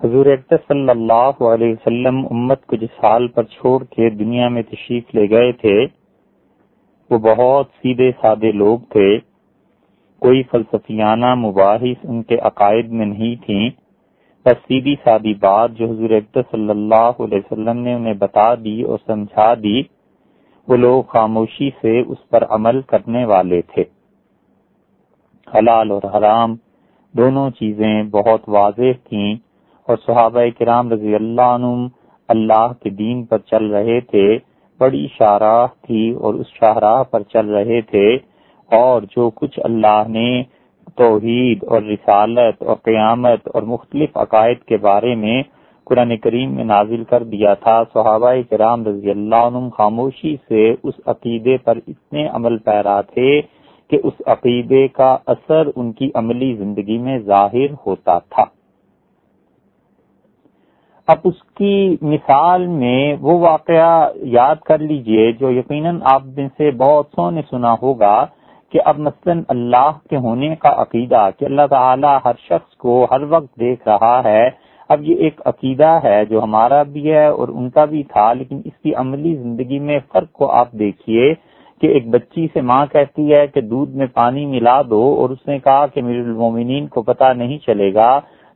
حضور صلی اللہ علیہ وسلم امت کو جس حال پر چھوڑ کے دنیا میں تشریف لے گئے تھے، وہ بہت سیدھے سادے لوگ تھے۔ کوئی فلسفیانہ مباحث ان کے عقائد میں نہیں تھیں بس سیدھی سادی بات جو حضور صلی اللہ علیہ وسلم نے انہیں بتا دی اور سمجھا دی، وہ لوگ خاموشی سے اس پر عمل کرنے والے تھے۔ حلال اور حرام دونوں چیزیں بہت واضح تھیں۔ اور صحابہ کرام رضی اللہ عنہ اللہ کے دین پر چل رہے تھے، بڑی شاہراہ تھی اور اس شاہراہ پر چل رہے تھے۔ اور جو کچھ اللہ نے توحید اور رسالت اور قیامت اور مختلف عقائد کے بارے میں قرآن کریم میں نازل کر دیا تھا، صحابہ کرام رضی اللہ عنہ خاموشی سے اس عقیدے پر اتنے عمل پیرا تھے کہ اس عقیدے کا اثر ان کی عملی زندگی میں ظاہر ہوتا تھا۔ اب اس کی مثال میں وہ واقعہ یاد کر لیجیے جو یقیناً آپ میں سے بہت سو نے سنا ہوگا کہ اب مثلا اللہ کے ہونے کا عقیدہ کہ اللہ تعالی ہر شخص کو ہر وقت دیکھ رہا ہے، اب یہ ایک عقیدہ ہے جو ہمارا بھی ہے اور ان کا بھی تھا، لیکن اس کی عملی زندگی میں فرق کو آپ دیکھیے کہ ایک بچی سے ماں کہتی ہے کہ دودھ میں پانی ملا دو اور اس نے کہا کہ میرے المومنین کو پتہ نہیں چلے گا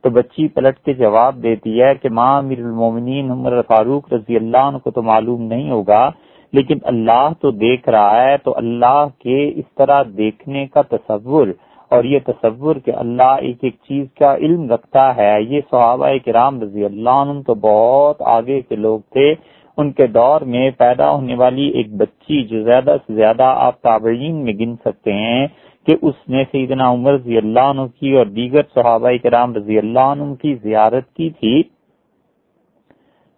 تو بچی پلٹ کے جواب دیتی ہے کہ ماں امیر المومنین عمر فاروق رضی اللہ عنہ کو تو معلوم نہیں ہوگا، لیکن اللہ تو دیکھ رہا ہے، تو اللہ کے اس طرح دیکھنے کا تصور اور یہ تصور کہ اللہ ایک ایک چیز کا علم رکھتا ہے۔ یہ صحابہ کرام رضی اللہ عنہ تو بہت آگے کے لوگ تھے۔ ان کے دور میں پیدا ہونے والی ایک بچی جو زیادہ سے زیادہ آپ تابعین میں گن سکتے ہیں کہ اس نے سیدنا عمر رضی اللہ عنہ کی اور دیگر صحابہ کرام رضی اللہ عنہ کی زیارت کی تھی۔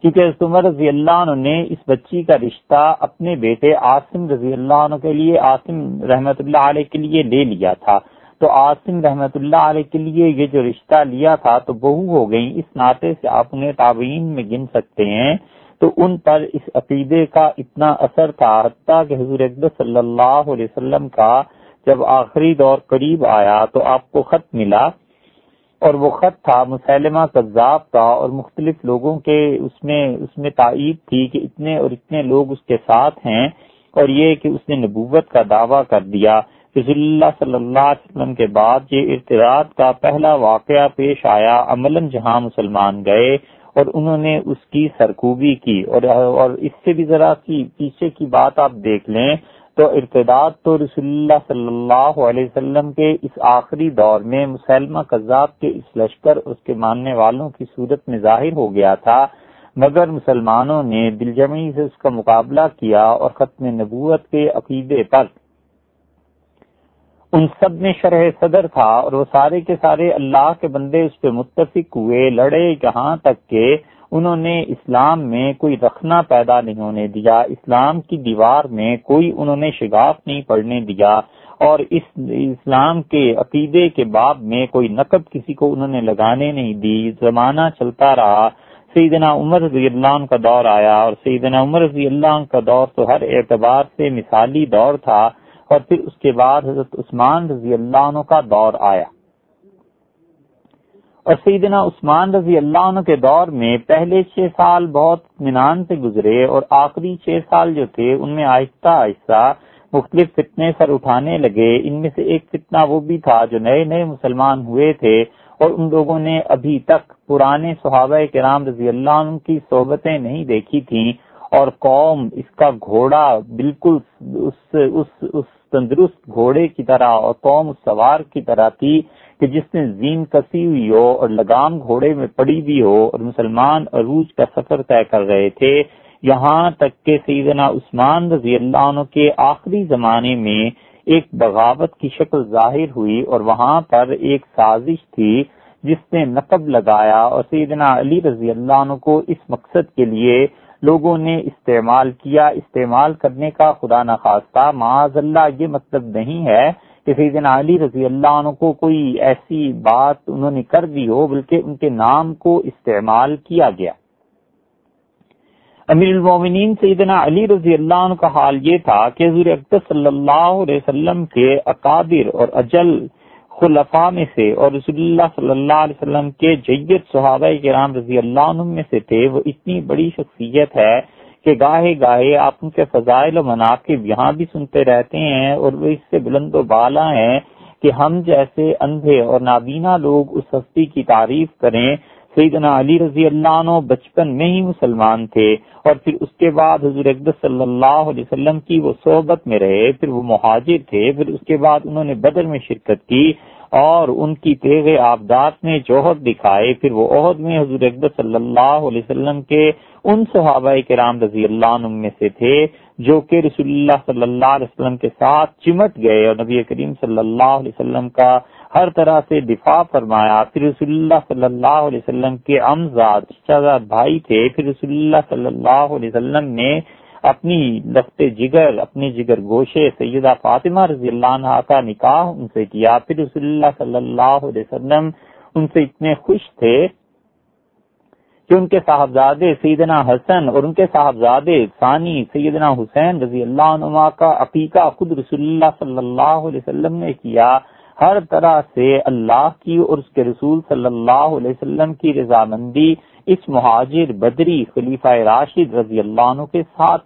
کیونکہ عمر رضی اللہ عنہ نے اس بچی کا رشتہ اپنے بیٹے آسم رضی اللہ عنہ کے لیے آسم رحمت اللہ علیہ کے لیے لے لیا تھا۔ تو آسم رحمت اللہ علیہ کے لیے یہ جو رشتہ لیا تھا تو بہو ہو گئی اس ناطے سے آپ انہیں تابعین میں گن سکتے ہیں۔ تو ان پر اس عقیدے کا اتنا اثر تھا، حتیٰ کہ حضور صلی اللہ علیہ وسلم کا جب آخری دور قریب آیا تو آپ کو خط ملا اور وہ خط تھا مسلمہ کذاب کا اور مختلف لوگوں کے اس میں اس میں تائید تھی کہ اتنے اور اتنے لوگ اس کے ساتھ ہیں اور یہ کہ اس نے نبوت کا دعویٰ کر دیا۔ رضی اللہ صلی اللہ علیہ وسلم کے بعد یہ ارتداد کا پہلا واقعہ پیش آیا۔ عملاً جہاں مسلمان گئے اور انہوں نے اس کی سرکوبی کی اور اور اس سے بھی ذرا سی پیچھے کی بات آپ دیکھ لیں۔ تو ارتداد تو رسول اللہ صلی اللہ علیہ وسلم کے اس آخری دور میں مسلمہ قذاب کے اس لشکر، اس کے ماننے والوں کی صورت میں ظاہر ہو گیا تھا، مگر مسلمانوں نے دلجمی سے اس کا مقابلہ کیا اور ختم نبوت کے عقیدے پر۔ ان سب میں شرح صدر تھا اور وہ سارے کے سارے اللہ کے بندے اس پہ متفق ہوئے، لڑے جہاں تک کہ انہوں نے اسلام میں کوئی رکھنا پیدا نہیں ہونے دیا، اسلام کی دیوار میں کوئی انہوں نے شگاف نہیں پڑھنے دیا اور اس اسلام کے عقیدے کے باب میں کوئی نقب کسی کو انہوں نے لگانے نہیں دی۔ زمانہ چلتا رہا۔ سیدنا عمر رضی اللہ عنہ کا دور آیا اور سیدنا عمر رضی اللہ عنہ کا دور تو ہر اعتبار سے مثالی دور تھا اور پھر اس کے بعد حضرت عثمان رضی اللہ عنہ کا دور آیا۔ اور سیدنا عثمان رضی اللہ عنہ کے دور میں پہلے چھ سال بہت اطمینان سے گزرے اور آخری چھ سال جو تھے، ان میں آہستہ آہستہ مختلف فتنے سر اٹھانے لگے۔ ان میں سے ایک فتنہ وہ بھی تھا جو نئے نئے مسلمان ہوئے تھے اور ان لوگوں نے ابھی تک پرانے صحابہ کرام رضی اللہ عنہ کی صحبتیں نہیں دیکھی تھیں اور قوم اس کا گھوڑا بالکل اس اس اس تندرست گھوڑے کی طرح اور قوم اس سوار کی طرح تھی کہ جس نے زین کسی ہوئی ہو اور لگام گھوڑے میں پڑی بھی ہو اور مسلمان عروج کا سفر طے کر رہے تھے، یہاں تک کہ سیدنا عثمان رضی اللہ عنہ کے آخری زمانے میں ایک بغاوت کی شکل ظاہر ہوئی اور وہاں پر ایک سازش تھی جس نے نقب لگایا اور سیدنا علی رضی اللہ عنہ کو اس مقصد کے لیے لوگوں نے استعمال کیا۔ استعمال کرنے کا خدا نخواستہ، معاذ اللہ، یہ مطلب نہیں ہے کہ سیدنا علی رضی اللہ عنہ کو کوئی ایسی بات انہوں نے کر دی ہو، بلکہ ان کے نام کو استعمال کیا گیا۔ امیر المومنین سیدنا علی رضی اللہ عنہ کا حال یہ تھا کہ حضور اکبر صلی اللہ علیہ وسلم کے اکابر اور اجل خلفاء میں سے اور رسول اللہ صلی اللہ علیہ وسلم کے جید صحابہ کرام رضی اللہ عنہ میں سے تھے۔ وہ اتنی بڑی شخصیت ہے کہ گاہے گاہے آپ ان کے فضائل و مناقب یہاں بھی سنتے رہتے ہیں اور وہ اس سے بلند و بالا ہیں کہ ہم جیسے اندھے اور نابینا لوگ اس ہستی کی تعریف کریں۔ سیدنا علی رضی اللہ عنہ بچپن میں ہی مسلمان تھے اور پھر اس کے بعد حضور اقدس صلی اللہ علیہ وسلم کی وہ صحبت میں رہے، پھر وہ مہاجر تھے، پھر اس کے بعد انہوں نے بدر میں شرکت کی اور ان کی تیغ آبدات نے جوہر دکھائے۔ پھر وہ عہد میں حضور اقدس صلی اللہ علیہ وسلم کے ان صحابہ کرام رضی اللہ عنہ میں سے تھے جو کہ رسول اللہ صلی اللہ علیہ وسلم کے ساتھ چمٹ گئے اور نبی کریم صلی اللہ علیہ وسلم کا ہر طرح سے دفاع فرمایا۔ پھر رسول اللہ صلی اللہ علیہ وسلم کے امزاد شہزاد بھائی تھے۔ پھر رسول اللہ صلی اللہ علیہ وسلم نے اپنی لفت جگر، اپنی جگر گوشے سیدہ فاطمہ رضی اللہ عنہ کا نکاح ان سے کیا۔ پھر رسول اللہ صلی اللہ علیہ وسلم ان سے اتنے خوش تھے کہ ان کے صاحبزادے سیدنا حسن اور ان کے صاحبزادے ثانی سیدنا حسین رضی اللہ عنہ کا عقیقہ خود رسول اللہ صلی اللہ علیہ وسلم نے کیا۔ ہر طرح سے اللہ کی اور اس کے رسول صلی اللہ علیہ وسلم کی رضامندی اس مہاجر بدری خلیفہ راشد رضی اللہ عنہ کے ساتھ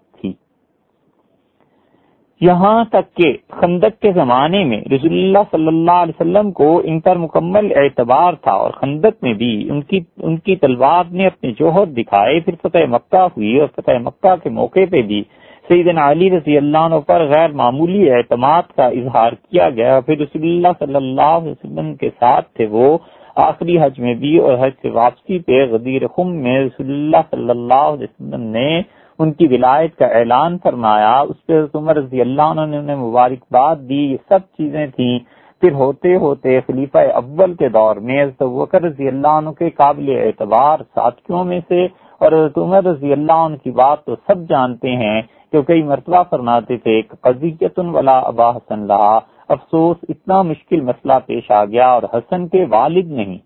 یہاں تک کہ خندق کے زمانے میں رسول اللہ صلی اللہ علیہ وسلم کو ان پر مکمل اعتبار تھا اور خندق میں بھی ان کی ان کی تلوار نے اپنے جوہر دکھائے، پھر فتح مکہ ہوئی اور فتح مکہ کے موقع پہ بھی سیدنا علی رضی اللہ عنہ پر غیر معمولی اعتماد کا اظہار کیا گیا۔ پھر رسول اللہ صلی اللہ علیہ وسلم کے ساتھ تھے وہ آخری حج میں بھی اور حج سے واپسی پہ غدیر خم میں رسول اللہ صلی اللہ علیہ وسلم نے ان کی ولایت کا اعلان فرمایا، اس پہ عمر رضی اللہ عنہ نے انہیں مبارکباد دی، یہ سب چیزیں تھیں۔ پھر ہوتے ہوتے خلیفہ اول کے دور میں وکر رضی اللہ عنہ کے قابل اعتبار ساتھیوں میں سے اور عمر رضی اللہ عنہ کی بات تو سب جانتے ہیں کہ کئی مرتبہ فرماتے تھے قضیت والا ابا حسن رہا افسوس اتنا مشکل مسئلہ پیش آ گیا اور حسن کے والد نہیں۔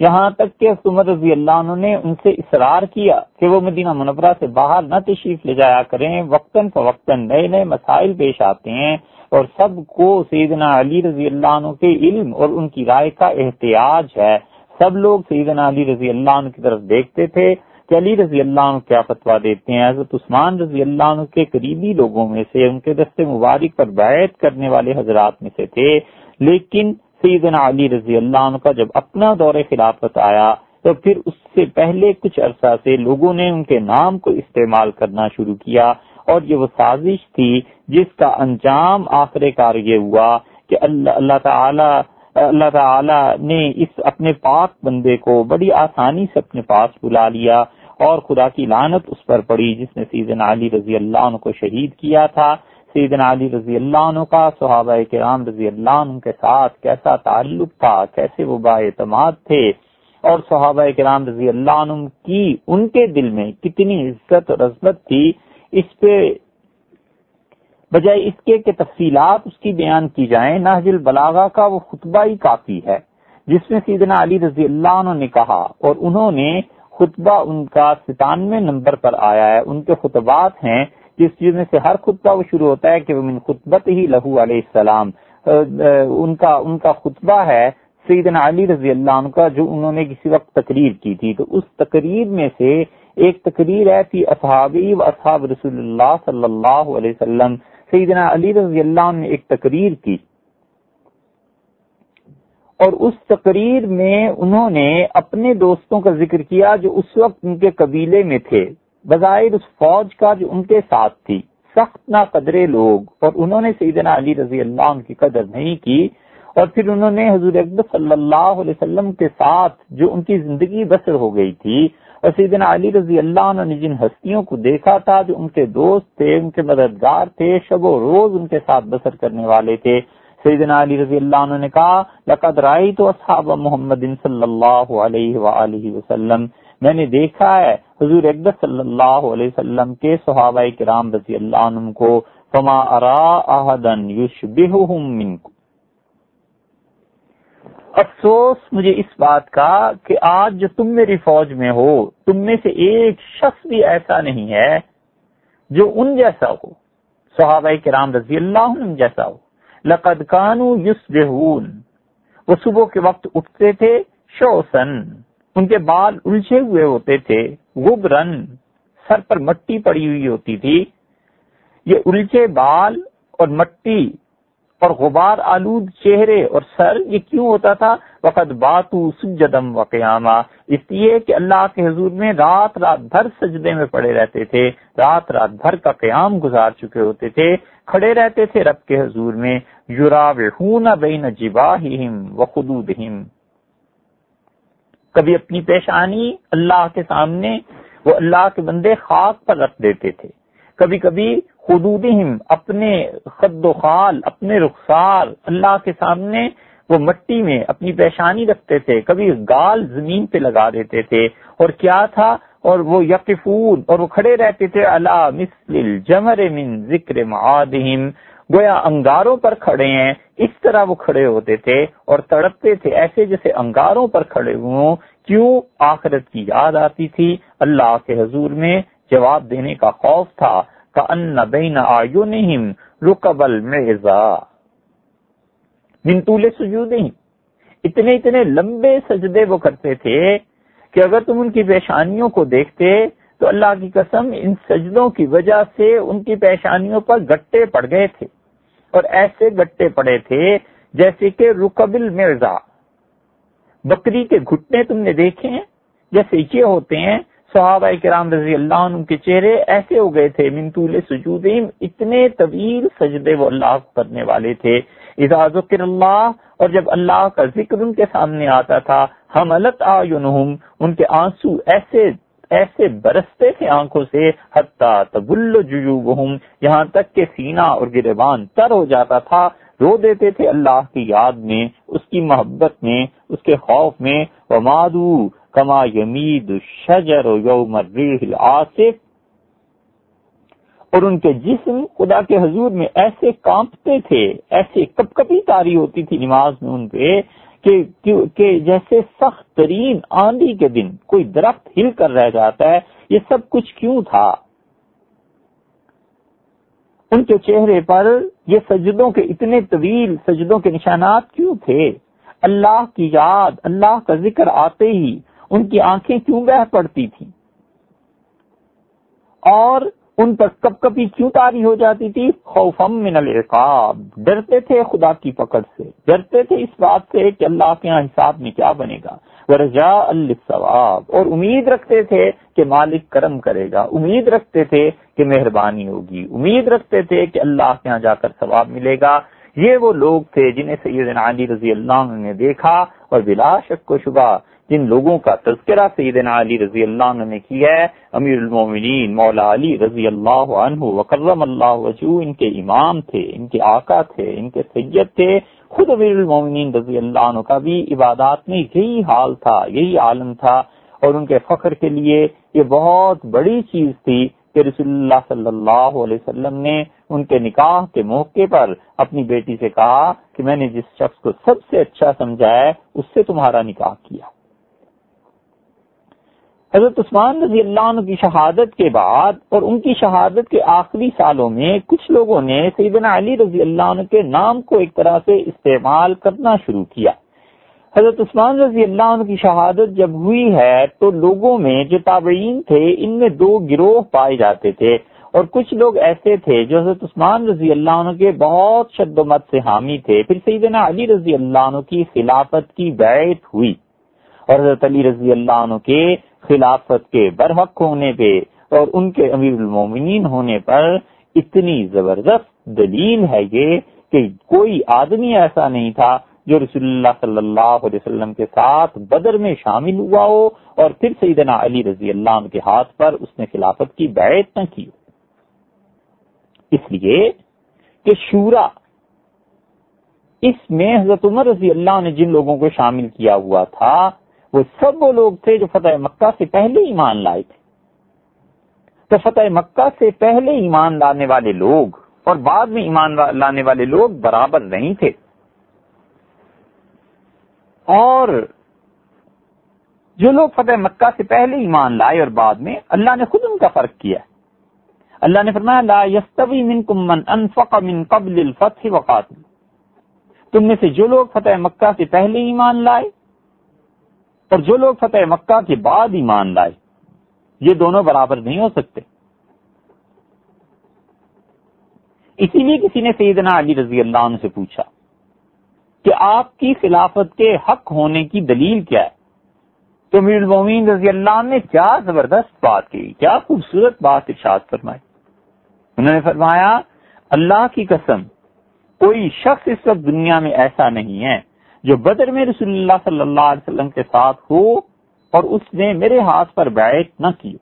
یہاں تک کہ عمر رضی اللہ عنہ نے ان سے اصرار کیا کہ وہ مدینہ منورہ سے باہر نہ تشریف لے جایا کریں، وقتاً فوقتاً نئے نئے مسائل پیش آتے ہیں اور سب کو سیدنا علی رضی اللہ عنہ کے علم اور ان کی رائے کا احتیاج ہے۔ سب لوگ سیدنا علی رضی اللہ عنہ کی طرف دیکھتے تھے کہ علی رضی اللہ عنہ کیا فتوا دیتے ہیں۔ حضرت عثمان رضی اللہ عنہ کے قریبی لوگوں میں سے ان کے دستے مبارک پر بیعت کرنے والے حضرات میں سے تھے، لیکن سیدنا علی رضی اللہ عنہ کا جب اپنا دور خلافت آیا تو پھر اس سے پہلے کچھ عرصہ سے لوگوں نے ان کے نام کو استعمال کرنا شروع کیا اور یہ وہ سازش تھی جس کا انجام آخر کار یہ ہوا کہ اللہ اللہ تعالی اللہ تعالی نے اس اپنے پاک بندے کو بڑی آسانی سے اپنے پاس بلا لیا اور خدا کی لانت اس پر پڑی جس نے سیدنا علی رضی اللہ عنہ کو شہید کیا تھا سیدنا علی رضی اللہ عنہ کا، صحابہ کرام رضی اللہ عنہ کے ساتھ کیسا تعلق تھا، کیسے وہ با اعتماد تھے؟ اور صحابہ کرام رضی اللہ عنہ کی ان کے دل میں کتنی عزت اور عزمت تھی؟ اس پہ بجائے اس کے کہ تفصیلات اس کی بیان کی جائیں، نہج البلاغا کا وہ خطبہ ہی کافی ہے، جس میں سیدنا علی رضی اللہ عنہ نے کہا، اور انہوں نے خطبہ ان کا ستانوے نمبر پر آیا ہے، ان کے خطبات ہیں جس چیز میں سے ہر خطبہ وہ شروع ہوتا ہے کہ من خطبت ہی لہو علیہ السلام ان کا ان کا خطبہ ہے سیدنا علی رضی اللہ عنہ کا جو انہوں نے کسی وقت تقریر کی تھی۔ تو اس تقریر میں سے ایک تقریر ہے تھی اصحابی و اصحاب رسول اللہ صلی اللہ علیہ وسلم۔ سیدنا علی رضی اللہ عنہ نے ایک تقریر کی۔ اور اس تقریر میں انہوں نے اپنے دوستوں کا ذکر کیا جو اس وقت ان کے قبیلے میں تھے۔ بظاہر اس فوج کا جو ان کے ساتھ تھی، سخت نہ قدرے لوگ، اور انہوں نے سیدنا علی رضی اللہ عنہ کی قدر نہیں کی، اور پھر انہوں نے حضور اکبر صلی اللہ علیہ وسلم کے ساتھ جو ان کی زندگی بسر ہو گئی تھی، اور سیدنا علی رضی اللہ عنہ نے جن ہستیوں کو دیکھا تھا جو ان کے دوست تھے، ان کے مددگار تھے، شب و روز ان کے ساتھ بسر کرنے والے تھے۔ سیدنا علی رضی اللہ عنہ نے کہا، لقد رائی تو اصحاب محمد صلی اللہ علیہ وآلہ وسلم میں نے دیکھا ہے حضور اکبر صلی اللہ علیہ وسلم کے صحابہ کرام رضی اللہ عنہ کو، فما ارا احدن یشبہہم منکم افسوس، مجھے اس بات کا کہ آج جو تم میری فوج میں ہو، تم میں سے ایک شخص بھی ایسا نہیں ہے جو ان جیسا ہو۔ صحابہ کرام رضی اللہ عنہ جیسا ہو۔ لقد کانو یوس وہ صبح کے وقت اٹھتے تھے شوسن۔ ان کے بال الجھے ہوئے ہوتے تھے غبرن سر پر مٹی پڑی ہوئی ہوتی تھی۔ یہ الجھے بال اور مٹی اور غبار آلود چہرے اور سر، یہ کیوں ہوتا تھا؟ وقت باتو سجدم و قیامہ اس لیے کہ اللہ کے حضور میں رات رات بھر سجدے میں پڑے رہتے تھے۔ رات رات بھر کا قیام گزار چکے ہوتے تھے۔ کھڑے رہتے تھے رب کے حضور میں۔ یورا بین جباہم و خدودہم۔ کبھی اپنی پیشانی اللہ کے سامنے وہ اللہ کے بندے خاک پر رکھ دیتے تھے۔ کبھی کبھی خدودہم اپنے خد و خال، اپنے رخسار اللہ کے سامنے وہ مٹی میں اپنی پیشانی رکھتے تھے۔ کبھی گال زمین پہ لگا دیتے تھے۔ اور کیا تھا؟ اور وہ یقفون، اور وہ کھڑے رہتے تھے۔ اللہ مثل جمر من ذکر معادہم۔ گویا انگاروں پر کھڑے ہیں، اس طرح وہ کھڑے ہوتے تھے اور تڑپتے تھے ایسے جیسے انگاروں پر کھڑے ہوں، کیوں؟ آخرت کی یاد آتی تھی۔ اللہ کے حضور میں جواب دینے کا خوف تھا۔ کا ان بین آیونہم رکب المعزا۔ من طول سجودہم۔ اتنے اتنے لمبے سجدے وہ کرتے تھے کہ اگر تم ان کی پیشانیوں کو دیکھتے تو اللہ کی قسم ان سجدوں کی وجہ سے ان کی پیشانیوں پر گٹے پڑ گئے تھے۔ اور ایسے گٹے پڑے تھے جیسے کہ رکبل مرزا۔ بکری کے گھٹنے تم نے دیکھے ہیں؟ جیسے یہ ہوتے ہیں، صحابہ کرام رضی اللہ عنہ کے چہرے ایسے ہو گئے تھے منتول سجودیم اتنے طویل سجدے وہ اللہ کرنے والے تھے۔ اذا ذکر اللہ، اور جب اللہ کا ذکر ان کے سامنے آتا تھا ہم الت ان کے آنسو ایسے ایسے برستے تھے آنکھوں سے، حتیٰ تبل جیوبہم، یہاں تک کہ سینہ اور گربان تر ہو جاتا تھا۔ رو دیتے تھے اللہ کی یاد میں، اس کی محبت میں، اس کے خوف میں۔ ومادو کما یمید شجر یوم الریح العاصف۔ اور ان کے جسم خدا کے حضور میں ایسے کانپتے تھے، ایسے کپ کپی تاری ہوتی تھی نماز میں ان پہ۔ کہ جیسے سخت ترین آندھی کے دن کوئی درخت ہل کر رہ جاتا ہے، یہ سب کچھ کیوں تھا؟ ان کے چہرے پر یہ سجدوں کے اتنے طویل سجدوں کے نشانات کیوں تھے؟ اللہ کی یاد، اللہ کا ذکر آتے ہی ان کی آنکھیں کیوں بہ پڑتی تھی اور ان پر کب کبھی کیوں تاری ہو جاتی تھی؟ خوفم من العقاب۔ ڈرتے تھے خدا کی پکڑ سے۔ ڈرتے تھے اس بات سے کہ اللہ کے یہاں حساب میں کیا بنے گا۔ ورجا الثواب اور امید رکھتے تھے کہ مالک کرم کرے گا۔ امید رکھتے تھے کہ مہربانی ہوگی۔ امید رکھتے تھے کہ اللہ کے یہاں جا کر ثواب ملے گا۔ یہ وہ لوگ تھے جنہیں سیدنا علی رضی اللہ عنہ نے دیکھا اور بلا شک و شبہ جن لوگوں کا تذکرہ سیدنا علی رضی اللہ عنہ نے کیا ہے امیر المومنین مولا علی رضی اللہ عنہ وکرم اللہ وجو ان کے امام تھے، ان کے آقا تھے، ان کے سید تھے۔ خود امیر المومنین رضی اللہ عنہ کا بھی عبادات میں یہی حال تھا، یہی عالم تھا۔ اور ان کے فخر کے لیے یہ بہت بڑی چیز تھی کہ رسول اللہ صلی اللہ علیہ وسلم نے ان کے نکاح کے موقع پر اپنی بیٹی سے کہا کہ میں نے جس شخص کو سب سے اچھا سمجھا ہے، اس سے تمہارا نکاح کیا۔ حضرت عثمان رضی اللہ عنہ کی شہادت کے بعد اور ان کی شہادت کے آخری سالوں میں کچھ لوگوں نے سیدنا علی رضی اللہ عنہ کے نام کو ایک طرح سے استعمال کرنا شروع کیا۔ حضرت عثمان رضی اللہ عنہ کی شہادت جب ہوئی ہے تو لوگوں میں جو تابعین تھے ان میں دو گروہ پائے جاتے تھے اور کچھ لوگ ایسے تھے جو حضرت عثمان رضی اللہ عنہ کے بہت شد و مت سے حامی تھے۔ پھر سیدنا علی رضی اللہ عنہ کی خلافت کی بیعت ہوئی۔ اور حضرت علی رضی اللہ عنہ کے خلافت کے برحق ہونے پہ اور ان کے امیر المومنین ہونے پر اتنی زبردست دلیل ہے یہ کہ کوئی آدمی ایسا نہیں تھا جو رسول اللہ صلی اللہ علیہ وسلم کے ساتھ بدر میں شامل ہوا ہو اور پھر سیدنا علی رضی اللہ عنہ کے ہاتھ پر اس نے خلافت کی بیعت نہ کی اس لیے کہ شورا، اس میں حضرت عمر رضی اللہ نے جن لوگوں کو شامل کیا ہوا تھا وہ سب وہ لوگ تھے جو فتح مکہ سے پہلے ایمان لائے تھے۔ تو فتح مکہ سے پہلے ایمان لانے والے لوگ اور بعد میں ایمان لانے والے لوگ برابر نہیں تھے۔ اور جو لوگ فتح مکہ سے پہلے ایمان لائے اور بعد میں اللہ نے خود ان کا فرق کیا اللہ نے فرمایا، لا يستوي منكم من انفق من قبل الفتح وقاتل۔ تم میں سے جو لوگ فتح مکہ سے پہلے ایمان لائے اور جو لوگ فتح مکہ کے بعد ایمان لائے، یہ دونوں برابر نہیں ہو سکتے۔ اسی لیے کسی نے سیدنا علی رضی اللہ عنہ سے پوچھا کہ آپ کی خلافت کے حق ہونے کی دلیل کیا ہے؟ تو میر المومین رضی اللہ عنہ نے کیا زبردست بات کی، کیا خوبصورت بات ارشاد فرمائی۔ انہوں نے فرمایا، اللہ کی قسم، کوئی شخص اس وقت دنیا میں ایسا نہیں ہے۔ جو بدر میں رسول اللہ صلی اللہ علیہ وسلم کے ساتھ ہو اور اس نے میرے ہاتھ پر بیعت نہ کی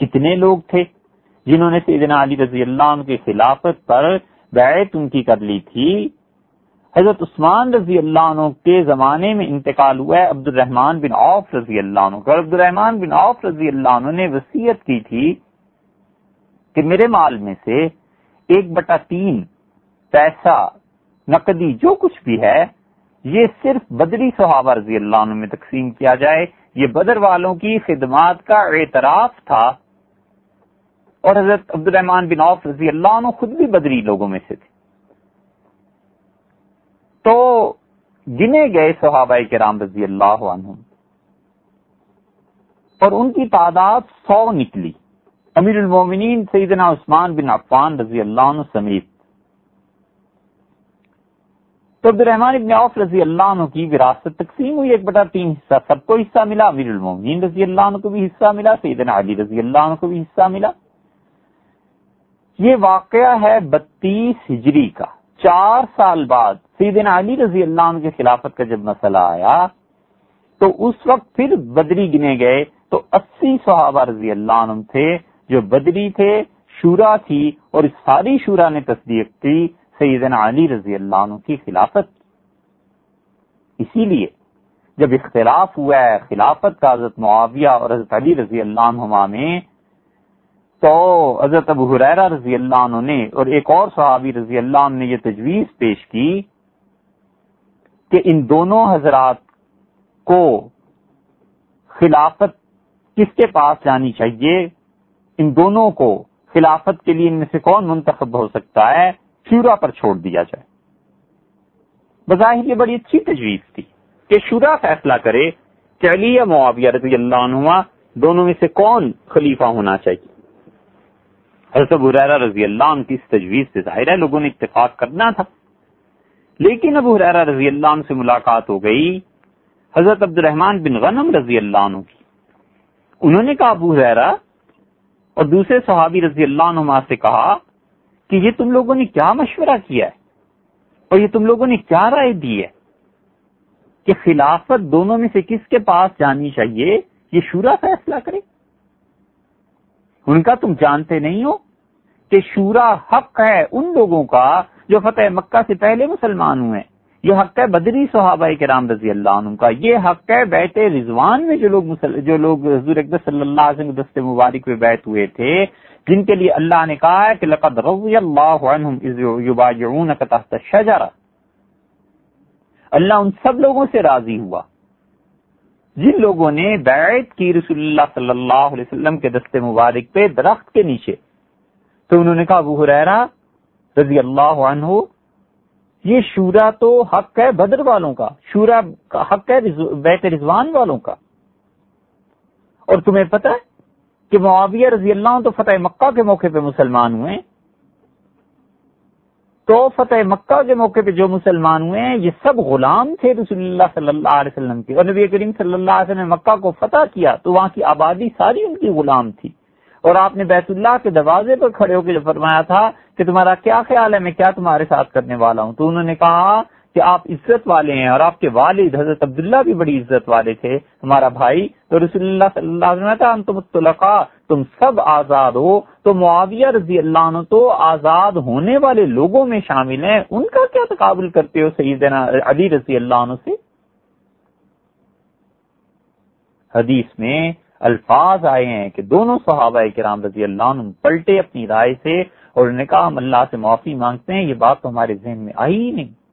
کتنے لوگ تھے جنہوں نے سیدنا علی رضی اللہ عنہ کی خلافت پر بیعت ان کی کر لی تھی۔ حضرت عثمان رضی اللہ عنہ کے زمانے میں انتقال ہوا ہے۔ عبد الرحمان بن عوف رضی اللہ عنہ۔ عبد الرحمان بن عوف رضی اللہ عنہ نے وسیعت کی تھی کہ میرے مال میں سے ایک بٹا تین پیسہ، نقدی، جو کچھ بھی ہے یہ صرف بدری صحابہ رضی اللہ عنہ میں تقسیم کیا جائے، یہ بدر والوں کی خدمات کا اعتراف تھا۔ اور حضرت عبد الرحمان بن عوف رضی اللہ عنہ خود بھی بدری لوگوں میں سے تھے۔ تو گنے گئے صحابہ کرام رضی اللہ عنہ اور ان کی تعداد سو نکلی۔ امیر المومنین سیدنا عثمان بن عفان رضی اللہ عنہ سمیت۔ تو عبد الرحمان ابن عوف رضی اللہ عنہ کی وراثت تقسیم ہوئی، ایک بٹا تین حصہ سب کو حصہ ملا، امیر المومنین رضی اللہ عنہ کو بھی حصہ ملا، سیدنا علی رضی اللہ عنہ کو بھی حصہ ملا۔ یہ واقعہ ہے بتیس ہجری کا، چار سال بعد سیدنا علی رضی اللہ عنہ کے خلافت کا جب مسئلہ آیا، تو اس وقت پھر بدری گنے گئے۔ تو اسی صحابہ رضی اللہ عنہ تھے جو بدری تھے، شورا تھی اور اس ساری شورا نے تصدیق کی۔ سیدنا علی رضی اللہ عنہ کی خلافت اسی لیے جب اختلاف ہوا ہے خلافت کا حضرت معاویہ اور حضرت علی رضی اللہ عنہ میں، تو حضرت ابو حریرہ رضی اللہ عنہ نے اور ایک اور صحابی رضی اللہ عنہ نے یہ تجویز پیش کی کہ ان دونوں حضرات کو خلافت کس کے پاس جانی چاہیے؟ ان دونوں کو خلافت کے لیے ان میں سے کون منتخب ہو سکتا ہے؟ شورا پر چھوڑ دیا جائے۔ بظاہر یہ بڑی اچھی تجویز تھی کہ شورا فیصلہ کرے کہ علی یا معاویہ رضی اللہ عنہ دونوں میں سے کون خلیفہ ہونا چاہیے۔ حضرت حریرہ رضی اللہ عنہ کی اس تجویز سے ظاہر ہے لوگوں نے اتفاق کرنا تھا۔ لیکن ابو حریرہ رضی اللہ عنہ سے ملاقات ہو گئی حضرت عبد الرحمان بن غنم رضی اللہ عنہ کی۔ انہوں نے کہا، ابو حریرہ اور دوسرے صحابی رضی اللہ عنہ سے کہا کہ یہ تم لوگوں نے کیا مشورہ کیا ہے اور یہ تم لوگوں نے کیا رائے دی ہے کہ خلافت دونوں میں سے کس کے پاس جانی چاہیے یہ شورا فیصلہ کرے؟ ان کا تم جانتے نہیں ہو کہ شورا حق ہے ان لوگوں کا جو فتح مکہ سے پہلے مسلمان ہوئے یہ حق ہے بدری صحابہ کے رام رضی اللہ عنہ کا، یہ حق ہے بیت رضوان میں جو لوگ مسل... جو لوگ حضور اقدس صلی اللہ علیہ وسلم دست مبارک میں بیت ہوئے تھے، جن کے لیے اللہ نے کہا کہ لقد رضی اللہ عنہم اذ یبایعونک تحت الشجرہ۔ اللہ ان سب لوگوں سے راضی ہوا۔ جن لوگوں نے بیعت کی رسول اللہ صلی اللہ علیہ وسلم کے دست مبارک پہ درخت کے نیچے۔ تو انہوں نے کہا، ابو حریرہ رضی اللہ عنہ یہ شورا تو حق ہے بدر والوں کا، شورا کا حق ہے بیت رضوان والوں کا۔ اور تمہیں پتہ ہے کہ معاویہ رضی اللہ عنہ تو فتح مکہ کے موقع پہ مسلمان ہوئے تو فتح مکہ کے موقع پہ جو مسلمان ہوئے ہیں، یہ سب غلام تھے رسول اللہ صلی اللہ علیہ وسلم کے۔ اور نبی کریم صلی اللہ علیہ وسلم نے مکہ کو فتح کیا تو وہاں کی آبادی ساری ان کی غلام تھی۔ اور آپ نے بیت اللہ کے دروازے پر کھڑے ہو کے جو فرمایا تھا کہ تمہارا کیا خیال ہے؟ میں کیا تمہارے ساتھ کرنے والا ہوں؟ تو انہوں نے کہا کہ آپ عزت والے ہیں اور آپ کے والد حضرت عبداللہ بھی بڑی عزت والے تھے، ہمارا بھائی۔ تو رسول اللہ صلی اللہ علیہ وسلم تم تم سب آزاد ہو۔ تو معاویہ رضی اللہ عنہ تو آزاد ہونے والے لوگوں میں شامل ہیں۔ ان کا کیا تقابل کرتے ہو سیدنا علی رضی اللہ عنہ سے؟ حدیث میں الفاظ آئے ہیں کہ دونوں صحابہ کرام رضی اللہ عنہ پلٹے اپنی رائے سے اور انہوں نے کہا، ہم اللہ سے معافی مانگتے ہیں، یہ بات تو ہمارے ذہن میں آئی ہی نہیں۔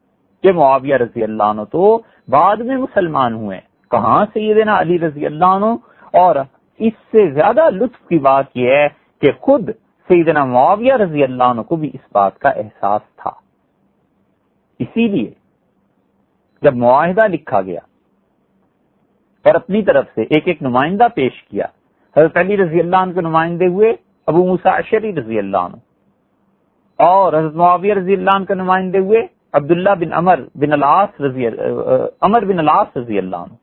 کہ معاویہ رضی اللہ عنہ تو بعد میں مسلمان ہوئے کہاں سے علی رضی اللہ عنہ؟ اور اس سے زیادہ لطف کی بات یہ ہے کہ خود سیدنا معاویہ رضی اللہ عنہ کو بھی اس بات کا احساس تھا۔ اسی لیے جب معاہدہ لکھا گیا اور اپنی طرف سے ایک ایک نمائندہ پیش کیا، حضرت علی رضی اللہ عنہ کے نمائندے ہوئے، ابو مساشری رضی اللہ عنہ۔ اور حضرت معاویہ رضی اللہ عنہ کے نمائندے ہوئے عبداللہ بن امر بن العاص رضی امر بن العاص رضی اللہ عنہ۔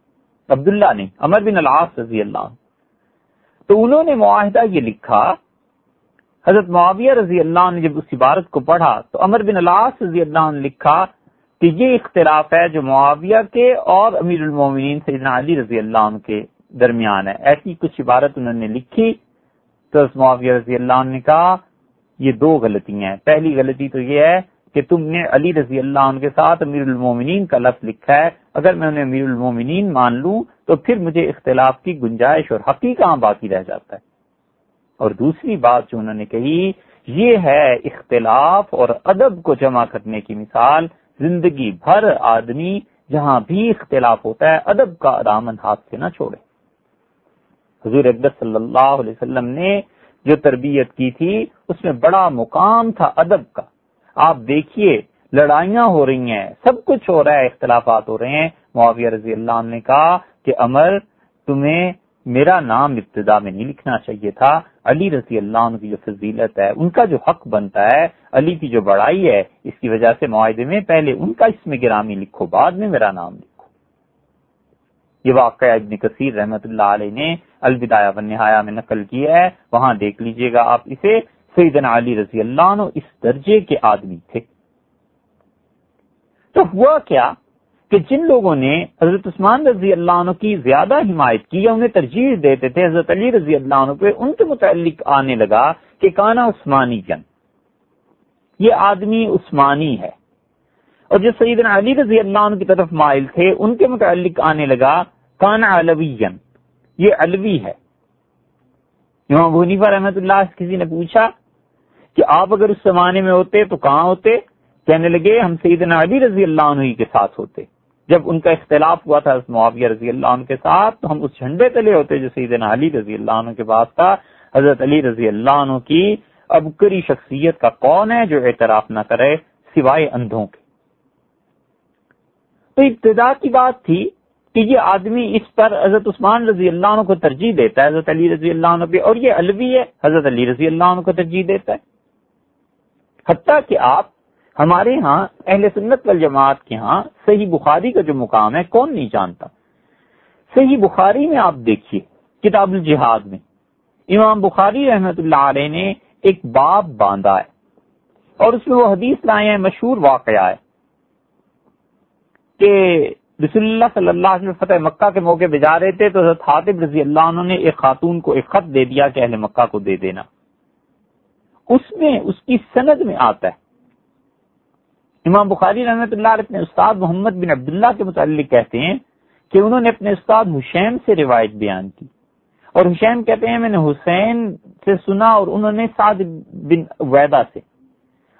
عبداللہ نہیں امر بن العاص رضی اللہ عنہ۔ تو انہوں نے معاہدہ یہ لکھا، حضرت معاویہ رضی اللہ عنہ نے جب اس عبارت کو پڑھا تو امر بن العاص رضی اللہ عنہ نے لکھا کہ یہ اختلاف ہے جو معاویہ کے اور امیر المومنین سیدنا علی رضی اللہ عنہ کے درمیان ہے۔ ایسی کچھ عبارت انہوں نے لکھی تو معاویہ رضی اللہ عنہ نے کہا یہ دو غلطیاں ہیں۔ پہلی غلطی تو یہ ہے کہ تم نے علی رضی اللہ عنہ کے ساتھ امیر المومنین کا لفظ لکھا ہے۔ اگر میں انہیں امیر المومنین مان لوں تو پھر مجھے اختلاف کی گنجائش اور حقی کہاں باقی رہ جاتا ہے۔ اور دوسری بات جو انہوں نے کہی، یہ ہے اختلاف اور ادب کو جمع کرنے کی مثال۔ زندگی بھر آدمی جہاں بھی اختلاف ہوتا ہے، ادب کا دامن ہاتھ سے نہ چھوڑے۔ حضور اقدس صلی اللہ علیہ وسلم نے جو تربیت کی تھی، اس میں بڑا مقام تھا ادب کا۔ آپ دیکھیے، لڑائیاں ہو رہی ہیں، سب کچھ ہو رہا ہے، اختلافات ہو رہے ہیں۔ معاویہ رضی اللہ عنہ نے کہا کہ امر، تمہیں میرا نام ابتدا میں نہیں لکھنا چاہیے تھا۔ علی رضی اللہ عنہ کی جو فضیلت ہے، ان کا جو حق بنتا ہے، علی کی جو بڑائی ہے، اس کی وجہ سے معاہدے میں پہلے ان کا اس میں گرامی لکھو، بعد میں میرا نام لکھو۔ یہ واقعہ ابن کثیر رحمت اللہ علیہ نے الوداع و نہایا میں نقل کیا ہے۔ وہاں دیکھ لیجیے گا آپ اسے۔ سیدنا علی رضی اللہ عنہ اس درجے کے آدمی تھے۔ تو ہوا کیا کہ جن لوگوں نے حضرت عثمان رضی اللہ عنہ کی زیادہ حمایت کی یا انہیں ترجیح دیتے تھے، حضرت علی رضی اللہ عنہ پہ ان کے متعلق آنے لگا کہ کانا عثمانی جن یہ آدمی عثمانی ہے۔ اور جو سیدنا علی رضی اللہ عنہ کی طرف مائل تھے، ان کے متعلق آنے لگا کانا علوی یہ علوی ہے۔ امام بنیفا رحمت اللہ کسی نے پوچھا کہ آپ اگر اس زمانے میں ہوتے تو کہاں ہوتے؟ کہنے لگے، ہم سیدنا علی رضی اللہ عنہ کے ساتھ ہوتے۔ جب ان کا اختلاف ہوا تھا معاویہ رضی اللہ عنہ کے ساتھ، تو ہم اس جھنڈے تلے ہوتے جو سیدنا علی رضی اللہ عنہ کے پاس تھا۔ حضرت علی رضی اللہ عنہ کی ابکری شخصیت کا کون ہے جو اعتراف نہ کرے سوائے اندھوں کے؟ تو ابتدا کی بات تھی کہ یہ آدمی اس پر حضرت عثمان رضی اللہ عنہ کو ترجیح دیتا ہے، حضرت علی رضی اللہ عنہ پہ اور یہ الوی ہے، حضرت علی رضی اللہ عنہ کو ترجیح دیتا ہے۔ حتیٰ کہ آپ ہمارے ہاں اہل سنت والجماعت کے ہاں صحیح بخاری کا جو مقام ہے، کون نہیں جانتا؟ صحیح بخاری میں آپ دیکھیے، کتاب الجہاد میں امام بخاری رحمت اللہ علیہ نے ایک باب باندھا ہے، اور اس میں وہ حدیث لائے ہیں، مشہور واقعہ ہے۔ کہ رسول اللہ صلی اللہ علیہ وسلم فتح مکہ کے موقع پہ جا رہے تھے تو حضرت حاطب رضی اللہ عنہ نے ایک خاتون کو ایک خط دے دیا کہ اہل مکہ کو دے دینا۔ اس میں اس کی سند میں آتا ہے۔ امام بخاری رحمت اللہ علیہ اپنے استاد محمد بن عبداللہ کے متعلق کہتے ہیں کہ انہوں نے اپنے استاد حسین سے روایت بیان کی۔ اور حسین کہتے ہیں، میں نے حسین سے سنا اور انہوں نے سعد بن عبیدہ سے۔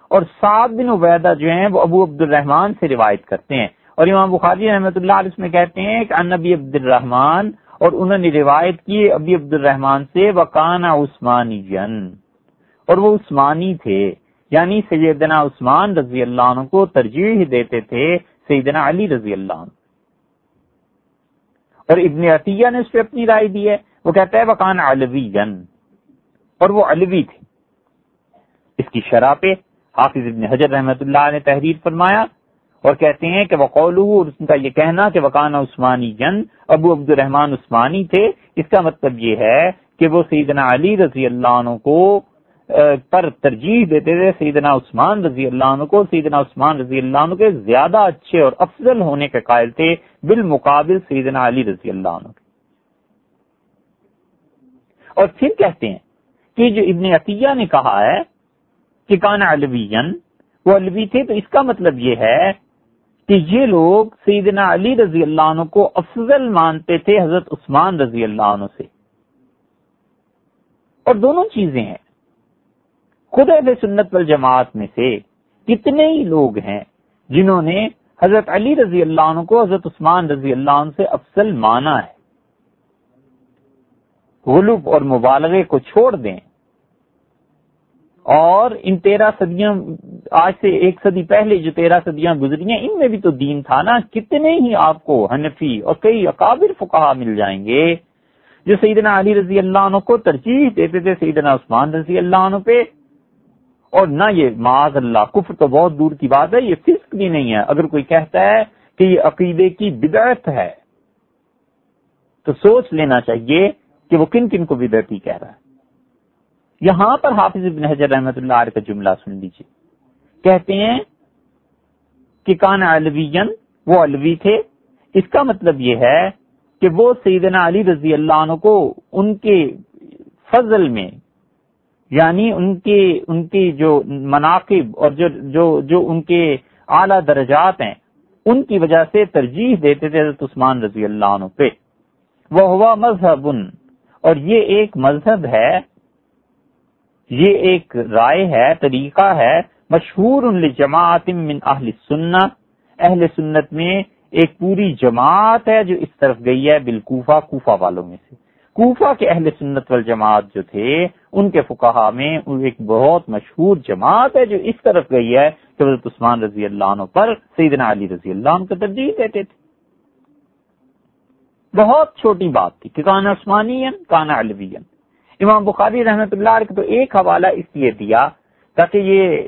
اور سعد بن عبیدہ جو ہیں، وہ ابو عبد الرحمان سے روایت کرتے ہیں۔ اور امام بخاری رحمۃ اللہ علیہ میں کہتے ہیں کہ ان ابی عبد الرحمان اور انہوں نے روایت کی ابی عبد الرحمان سے وکانا عثمانی جن، اور وہ عثمانی تھے یعنی سیدنا عثمان رضی اللہ عنہ کو ترجیح دیتے تھے سیدنا علی رضی اللہ عنہ۔ اور ابن عطیہ نے اس پہ اپنی رائے دی ہے، وہ کہتا ہے وکان علوی جن، اور وہ علوی تھے۔ اس کی شرح پہ حافظ ابن حجر رحمت اللہ نے تحریر فرمایا اور کہتے ہیں کہ وقول اس کا یہ کہنا کہ وکان عثمانی جن، ابو عبد الرحمان عثمانی تھے، اس کا مطلب یہ ہے کہ وہ سیدنا علی رضی اللہ عنہ کو پر ترجیح دیتے تھے، سیدنا عثمان رضی اللہ عنہ کو، سیدنا عثمان رضی اللہ عنہ کے زیادہ اچھے اور افضل ہونے کے قائل تھے، بالمقابل سیدنا علی رضی اللہ عنہ کے۔ اور پھر کہتے ہیں کہ جو ابن عطیہ نے کہا ہے کہ کان علوی وہ علوی تھے، تو اس کا مطلب یہ ہے کہ یہ لوگ سیدنا علی رضی اللہ عنہ کو افضل مانتے تھے، حضرت عثمان رضی اللہ عنہ سے۔ اور دونوں چیزیں ہیں۔ خود اہل سنت والجماعت میں سے کتنے ہی لوگ ہیں جنہوں نے حضرت علی رضی اللہ عنہ کو حضرت عثمان رضی اللہ عنہ سے افضل مانا ہے۔ غلوب اور مبالغے کو چھوڑ دیں۔ اور ان تیرہ صدیاں، آج سے ایک صدی پہلے جو تیرہ صدیاں گزری ہیں، ان میں بھی تو دین تھا نا۔ کتنے ہی آپ کو حنفی اور کئی اکابر فکہ مل جائیں گے۔ جو سیدنا علی رضی اللہ عنہ کو ترجیح دیتے تھے، سیدنا عثمان رضی اللہ عنہ پہ۔ اور نہ یہ معاذ اللہ، کفر تو بہت دور کی بات ہے، یہ فسق بھی نہیں ہے۔ اگر کوئی کہتا ہے کہ یہ عقیدے کی بدعت ہے، تو سوچ لینا چاہیے کہ وہ کن کن کو بدعتی کہہ رہا ہے۔ یہاں پر حافظ ابن حجر رحمت اللہ علیہ کا جملہ سن لیجیے کہتے ہیں کہ کان علوین وہ علوی تھے۔ اس کا مطلب یہ ہے کہ وہ سیدنا علی رضی اللہ عنہ کو ان کے فضل میں یعنی ان کے، ان کی جو مناقب اور جو جو جو ان کے اعلی درجات ہیں، ان کی وجہ سے ترجیح دیتے تھے حضرت عثمان رضی اللہ عنہ پہ۔ وہ ہوا مذہب اور یہ ایک مذہب ہے یہ ایک رائے ہے، طریقہ ہے، مشہور جماعت من اہل سنت اہل سنت میں ایک پوری جماعت ہے جو اس طرف گئی ہے بالکوفہ، کوفہ والوں میں سے۔ کوفہ کے اہل سنت والجماعت جو تھے، ان کے فقہا میں ایک بہت مشہور جماعت ہے جو اس طرف گئی ہے کہ حضرت عثمان رضی اللہ عنہ پر سیدنا علی رضی اللہ عنہ کو ترجیح دیتے تھے۔ بہت چھوٹی بات تھی، کہ کانا عثمانی کانا علوی امام بخاری رحمت اللہ علیہ تو ایک حوالہ اس لیے دیا تاکہ یہ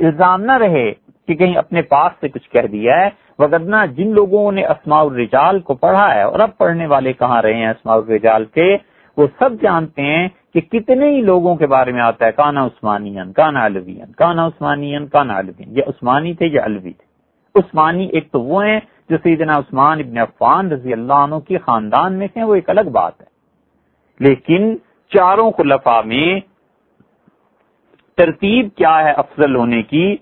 الزام نہ رہے کہ کہیں اپنے پاس سے کچھ کہہ دیا ہے وغیرہ جن لوگوں نے اسماع الرجال کو پڑھا ہے اور اب پڑھنے والے کہاں رہے ہیں اسماع الرجال کے، وہ سب جانتے ہیں کہ کتنے ہی لوگوں کے بارے میں آتا ہے، کانا عثمانی کانا الوین کانا عثمانی کانا الوین یہ عثمانی تھے یا الوی تھے۔ عثمانی ایک تو وہ ہیں جو سیدنا عثمان ابن عفان رضی اللہ عنہ کی خاندان میں سے وہ ایک الگ بات ہے۔ لیکن چاروں خلفاء میں ترتیب کیا ہے افضل ہونے کی؟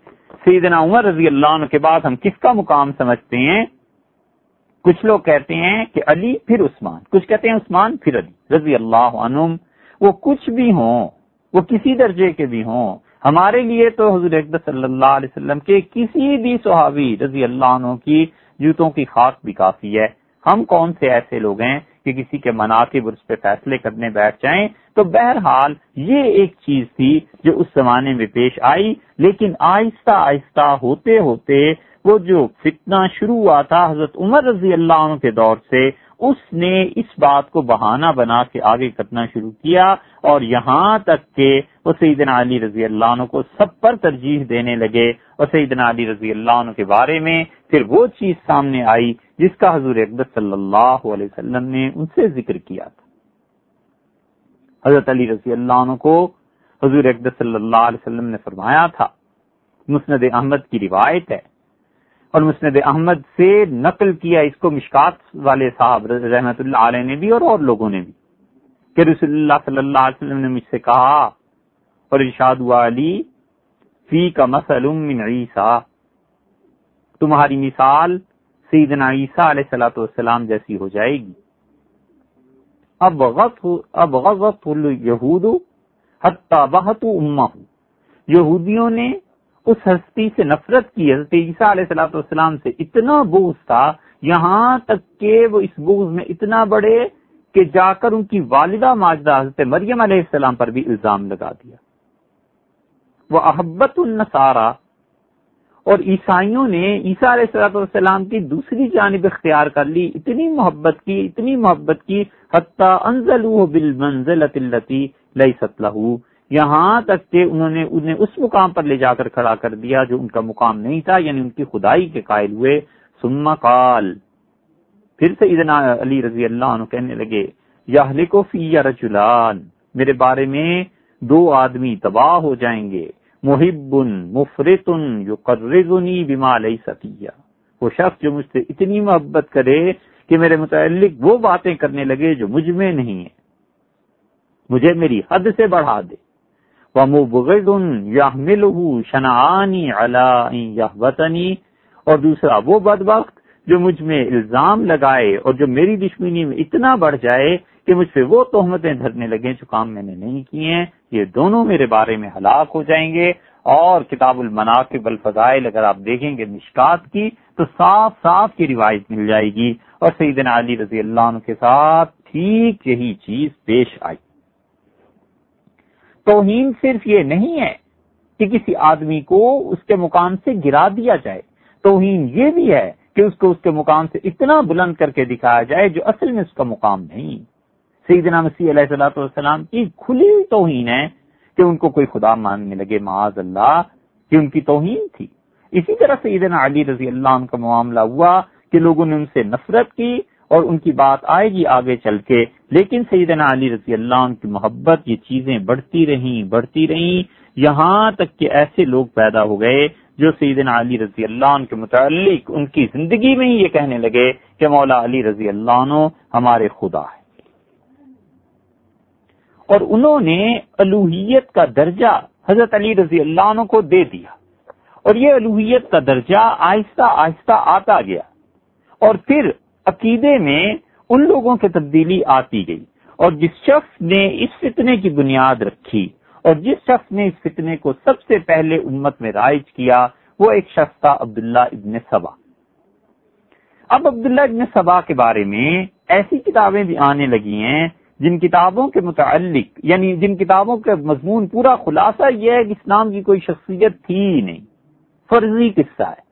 سیدنا عمر رضی اللہ عنہ کے بعد ہم کس کا مقام سمجھتے ہیں؟ کچھ لوگ کہتے ہیں کہ علی پھر عثمان، کچھ کہتے ہیں عثمان پھر علی، رضی اللہ عنہ وہ کچھ بھی ہوں، وہ کسی درجے کے بھی ہوں۔ ہمارے لیے تو حضور اقدس صلی اللہ علیہ وسلم کے کسی بھی صحابی رضی اللہ عنہ کی جوتوں کی خاک بھی کافی ہے۔ ہم کون سے ایسے لوگ ہیں؟ کہ کسی کے مناقب اس پہ فیصلے کرنے بیٹھ جائیں تو بہرحال یہ ایک چیز تھی جو اس زمانے میں پیش آئی، لیکن آہستہ آہستہ ہوتے ہوتے وہ جو فتنہ شروع ہوا تھا حضرت عمر رضی اللہ عنہ کے دور سے اس نے اس بات کو بہانہ بنا کے آگے کرنا شروع کیا اور یہاں تک کہ وہ سیدنا علی رضی اللہ عنہ کو سب پر ترجیح دینے لگے اور سیدنا علی رضی اللہ عنہ کے بارے میں پھر وہ چیز سامنے آئی جس کا حضور اقدس صلی اللہ علیہ وسلم نے ان سے ذکر کیا تھا۔ حضرت علی رضی اللہ عنہ کو حضور اقدس صلی اللہ علیہ وسلم نے فرمایا تھا، مسند احمد کی روایت ہے۔ اور مسند احمد سے نقل کیا اس کو مشکات والے صاحب رحمت اللہ علیہ نے بھی اور اور لوگوں نے بھی کہ رسول اللہ صلی اللہ علیہ وسلم نے مجھ سے کہا، اور ارشاد ہوا علی فی کا مسلم من عیسیٰ۔ تمہاری مثال سیدنا عیسیٰ علیہ سلاۃ والسلام جیسی ہو جائے گی۔ اب غط اب غط یہود حتیٰ بہت اما یہودیوں نے اس ہستی سے نفرت کی۔ حضرت عیسیٰ علیہ سلاۃ والسلام سے اتنا بوز تھا، یہاں تک کہ وہ اس بوز میں اتنا بڑے کہ جا کر ان کی والدہ ماجدہ حضرت مریم علیہ السلام پر بھی الزام لگا دیا۔ وہ احبت النصارہ۔ اور عیسائیوں نے عیسیٰ علیہ السلاۃ والسلام کی دوسری جانب اختیار کر لی، اتنی محبت کی، اتنی محبت کی، حتیٰ انزل التی لئی ستلہ یہاں تک کہ انہوں نے انہیں اس مقام پر لے جا کر کھڑا کر دیا جو ان کا مقام نہیں تھا یعنی ان کی خدائی کے قائل ہوئے۔ سما کال پھر سے ادنا علی رضی اللہ عنہ کہنے لگے یا فی یا میرے بارے میں دو آدمی تباہ ہو جائیں گے۔ محب مفرتن جو بما لئی سکیا وہ شخص جو مجھ سے اتنی محبت کرے کہ میرے متعلق وہ باتیں کرنے لگے جو مجھ میں نہیں ہے مجھے میری حد سے بڑھا دے۔ وہ مبغض مل شنانی یا وطنی اور دوسرا وہ بد وقت جو مجھ میں الزام لگائے اور جو میری دشمنی میں اتنا بڑھ جائے کہ مجھ سے وہ تہمتیں دھرنے لگے جو کام میں نے نہیں کیے ہیں، یہ دونوں میرے بارے میں ہلاک ہو جائیں گے۔ اور کتاب المناقب الفضائل اگر آپ دیکھیں گے مشکات کی، تو صاف صاف کی روایت مل جائے گی۔ اور سیدنا علی رضی اللہ عنہ کے ساتھ ٹھیک یہی چیز پیش آئی۔ توہین صرف یہ نہیں ہے کہ کسی آدمی کو اس کے مقام سے گرا دیا جائے۔ توہین یہ بھی ہے کہ اس کو اس کے مقام سے اتنا بلند کر کے دکھایا جائے جو اصل میں اس کا مقام نہیں۔ سیدنا مسیح علیہ صلاح والسلام کی کھلی توہین ہے کہ ان کو کوئی خدا ماننے لگے، معاذ اللہ کہ ان کی توہین تھی۔ اسی طرح سیدنا علی رضی اللہ عنہ کا معاملہ ہوا کہ لوگوں نے ان سے نفرت کی اور ان کی بات آئے گی آگے چل کے۔ لیکن سیدنا علی رضی اللہ عنہ کی محبت، یہ چیزیں بڑھتی رہیں بڑھتی رہیں۔ یہاں تک کہ ایسے لوگ پیدا ہو گئے جو سیدنا علی رضی اللہ عنہ کے متعلق ان کی زندگی میں ہی یہ کہنے لگے کہ مولا علی رضی اللہ عنہ ہمارے خدا ہے اور انہوں نے الوحیت کا درجہ حضرت علی رضی اللہ عنہ کو دے دیا۔ اور یہ الوحیت کا درجہ آہستہ آہستہ آتا گیا۔ اور پھر عقیدے میں ان لوگوں کی تبدیلی آتی گئی اور جس شخص نے اس فتنے کی بنیاد رکھی اور جس شخص نے اس فتنے کو سب سے پہلے امت میں رائج کیا، وہ ایک شخص تھا عبداللہ ابن سبا۔ اب عبداللہ ابن سبا کے بارے میں ایسی کتابیں بھی آنے لگی ہیں جن کتابوں کے متعلق یعنی جن کتابوں کا مضمون پورا خلاصہ یہ ہے کہ اسلام کی کوئی شخصیت تھی ہی نہیں۔ فرضی قصہ ہے۔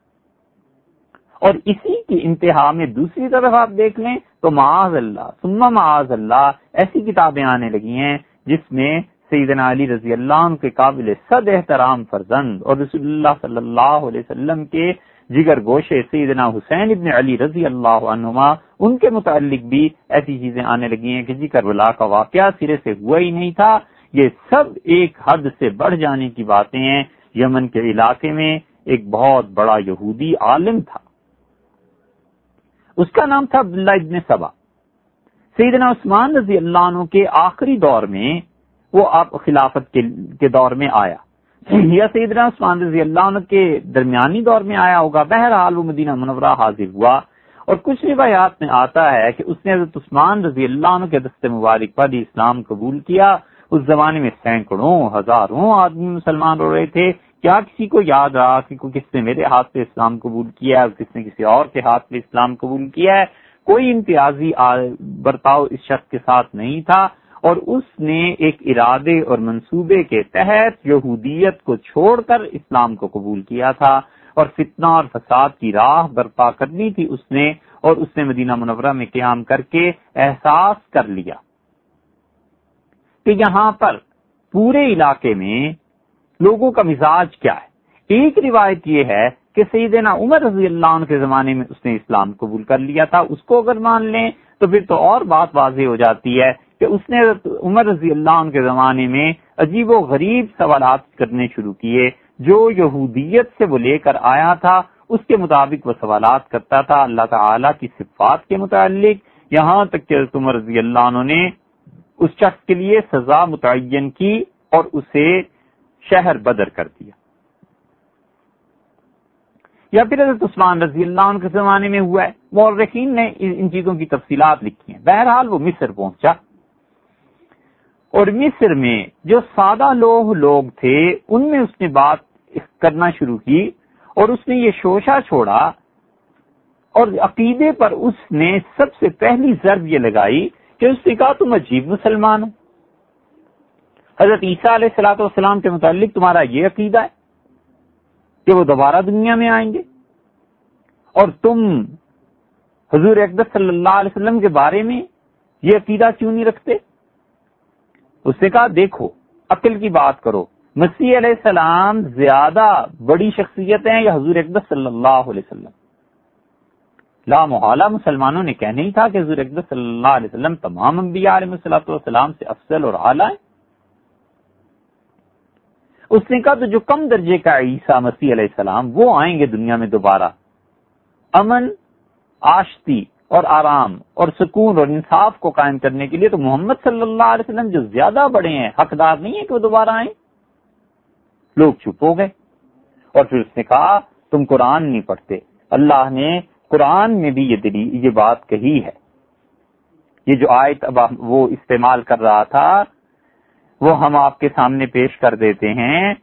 اور اسی کی انتہا میں دوسری طرف آپ دیکھ لیں تو معاذ اللہ سما معاذ اللہ، ایسی کتابیں آنے لگی ہیں جس میں سیدنا علی رضی اللہ عنہ کے قابل صد احترام فرزند اور رسول اللہ صلی اللہ علیہ وسلم کے جگر گوشے سیدنا حسین ابن علی رضی اللہ عنہما، ان کے متعلق بھی ایسی چیزیں آنے لگی ہیں کہ جی کربلا کا واقعہ سرے سے ہوا ہی نہیں تھا۔ یہ سب ایک حد سے بڑھ جانے کی باتیں ہیں۔ یمن کے علاقے میں ایک بہت بڑا یہودی عالم تھا۔ اس کا نام تھا عبداللہ ابن سبا۔ سیدنا عثمان رضی اللہ عنہ کے آخری دور میں وہ آپ خلافت کے دور میں آیا۔ یا سیدنا عثمان رضی اللہ عنہ کے درمیانی دور میں آیا ہوگا۔ بہرحال وہ مدینہ منورہ حاضر ہوا۔ اور کچھ روایات میں آتا ہے کہ اس نے حضرت عثمان رضی اللہ عنہ کے دست مبارک پر اسلام قبول کیا۔ اس زمانے میں سینکڑوں، ہزاروں آدمی مسلمان ہو رہے تھے۔ کیا کسی کو یاد رہا؟ کہ کس نے میرے ہاتھ پہ اسلام قبول کیا ہے؟ کس نے کسی اور کے ہاتھ پہ اسلام قبول کیا ہے؟ کوئی امتیازی برتاؤ اس شخص کے ساتھ نہیں تھا اور اس نے ایک ارادے اور منصوبے کے تحت یہودیت کو چھوڑ کر اسلام کو قبول کیا تھا اور فتنہ اور فساد کی راہ برپا کرنی تھی اس نے اور اس نے مدینہ منورہ میں قیام کر کے احساس کر لیا کہ یہاں پر پورے علاقے میں لوگوں کا مزاج کیا ہے؟ ایک روایت یہ ہے کہ سیدنا عمر رضی اللہ عنہ کے زمانے میں اس نے اسلام قبول کر لیا تھا، اس کو اگر مان لیں تو پھر تو اور بات واضح ہو جاتی ہے کہ اس نے عمر رضی اللہ عنہ کے زمانے میں عجیب و غریب سوالات کرنے شروع کیے، جو یہودیت سے وہ لے کر آیا تھا، اس کے مطابق وہ سوالات کرتا تھا۔ اللہ تعالی کی صفات کے متعلق یہاں تک کہ عمر رضی اللہ عنہ نے اس شخص کے لیے سزا متعین کی اور اسے شہر بدر کر دیا۔ یا پھر حضرت عثمان رضی اللہ عنہ کے زمانے میں ہوا ہے، مورخین نے ان چیزوں کی تفصیلات لکھی ہیں۔ بہرحال وہ مصر پہنچا۔ اور مصر میں جو سادہ لوگ لوگ تھے، ان میں اس نے بات کرنا شروع کی اور اس نے یہ شوشا چھوڑا اور عقیدے پر اس نے سب سے پہلی ضرب یہ لگائی کہ اس نے کہا، تم عجیب مسلمان ہو۔ حضرت عیسیٰ علیہ السلاۃ والسلام کے متعلق تمہارا یہ عقیدہ ہے کہ وہ دوبارہ دنیا میں آئیں گے؟ اور تم حضور اقدس صلی اللہ علیہ وسلم کے بارے میں یہ عقیدہ کیوں نہیں رکھتے؟ اس نے کہا، دیکھو، عقل کی بات کرو۔ مسیح علیہ السلام زیادہ بڑی شخصیت ہیں یا حضور اقدس صلی اللہ علیہ وسلم؟ لا محالہ، مسلمانوں نے کہنے ہی تھا کہ حضور اقدس صلی اللہ علیہ وسلم تمام انبیاء علیہ والسلام سے افضل اور اعلیٰ ہیں۔ اس نے کہا تو جو کم درجے کا عیسیٰ مسیح علیہ السلام، وہ آئیں گے دنیا میں دوبارہ۔ امن، آشتی اور آرام اور سکون اور انصاف کو قائم کرنے کے لیے تو محمد صلی اللہ علیہ وسلم جو زیادہ بڑے ہیں، حقدار نہیں ہے کہ وہ دوبارہ آئیں۔ لوگ چپ ہو گئے اور پھر اس نے کہا، تم قرآن نہیں پڑھتے۔ اللہ نے قرآن میں بھی یہ دلی یہ بات کہی ہے۔ یہ جو آیت اب وہ استعمال کر رہا تھا وہ ہم آپ کے سامنے پیش کر دیتے ہیں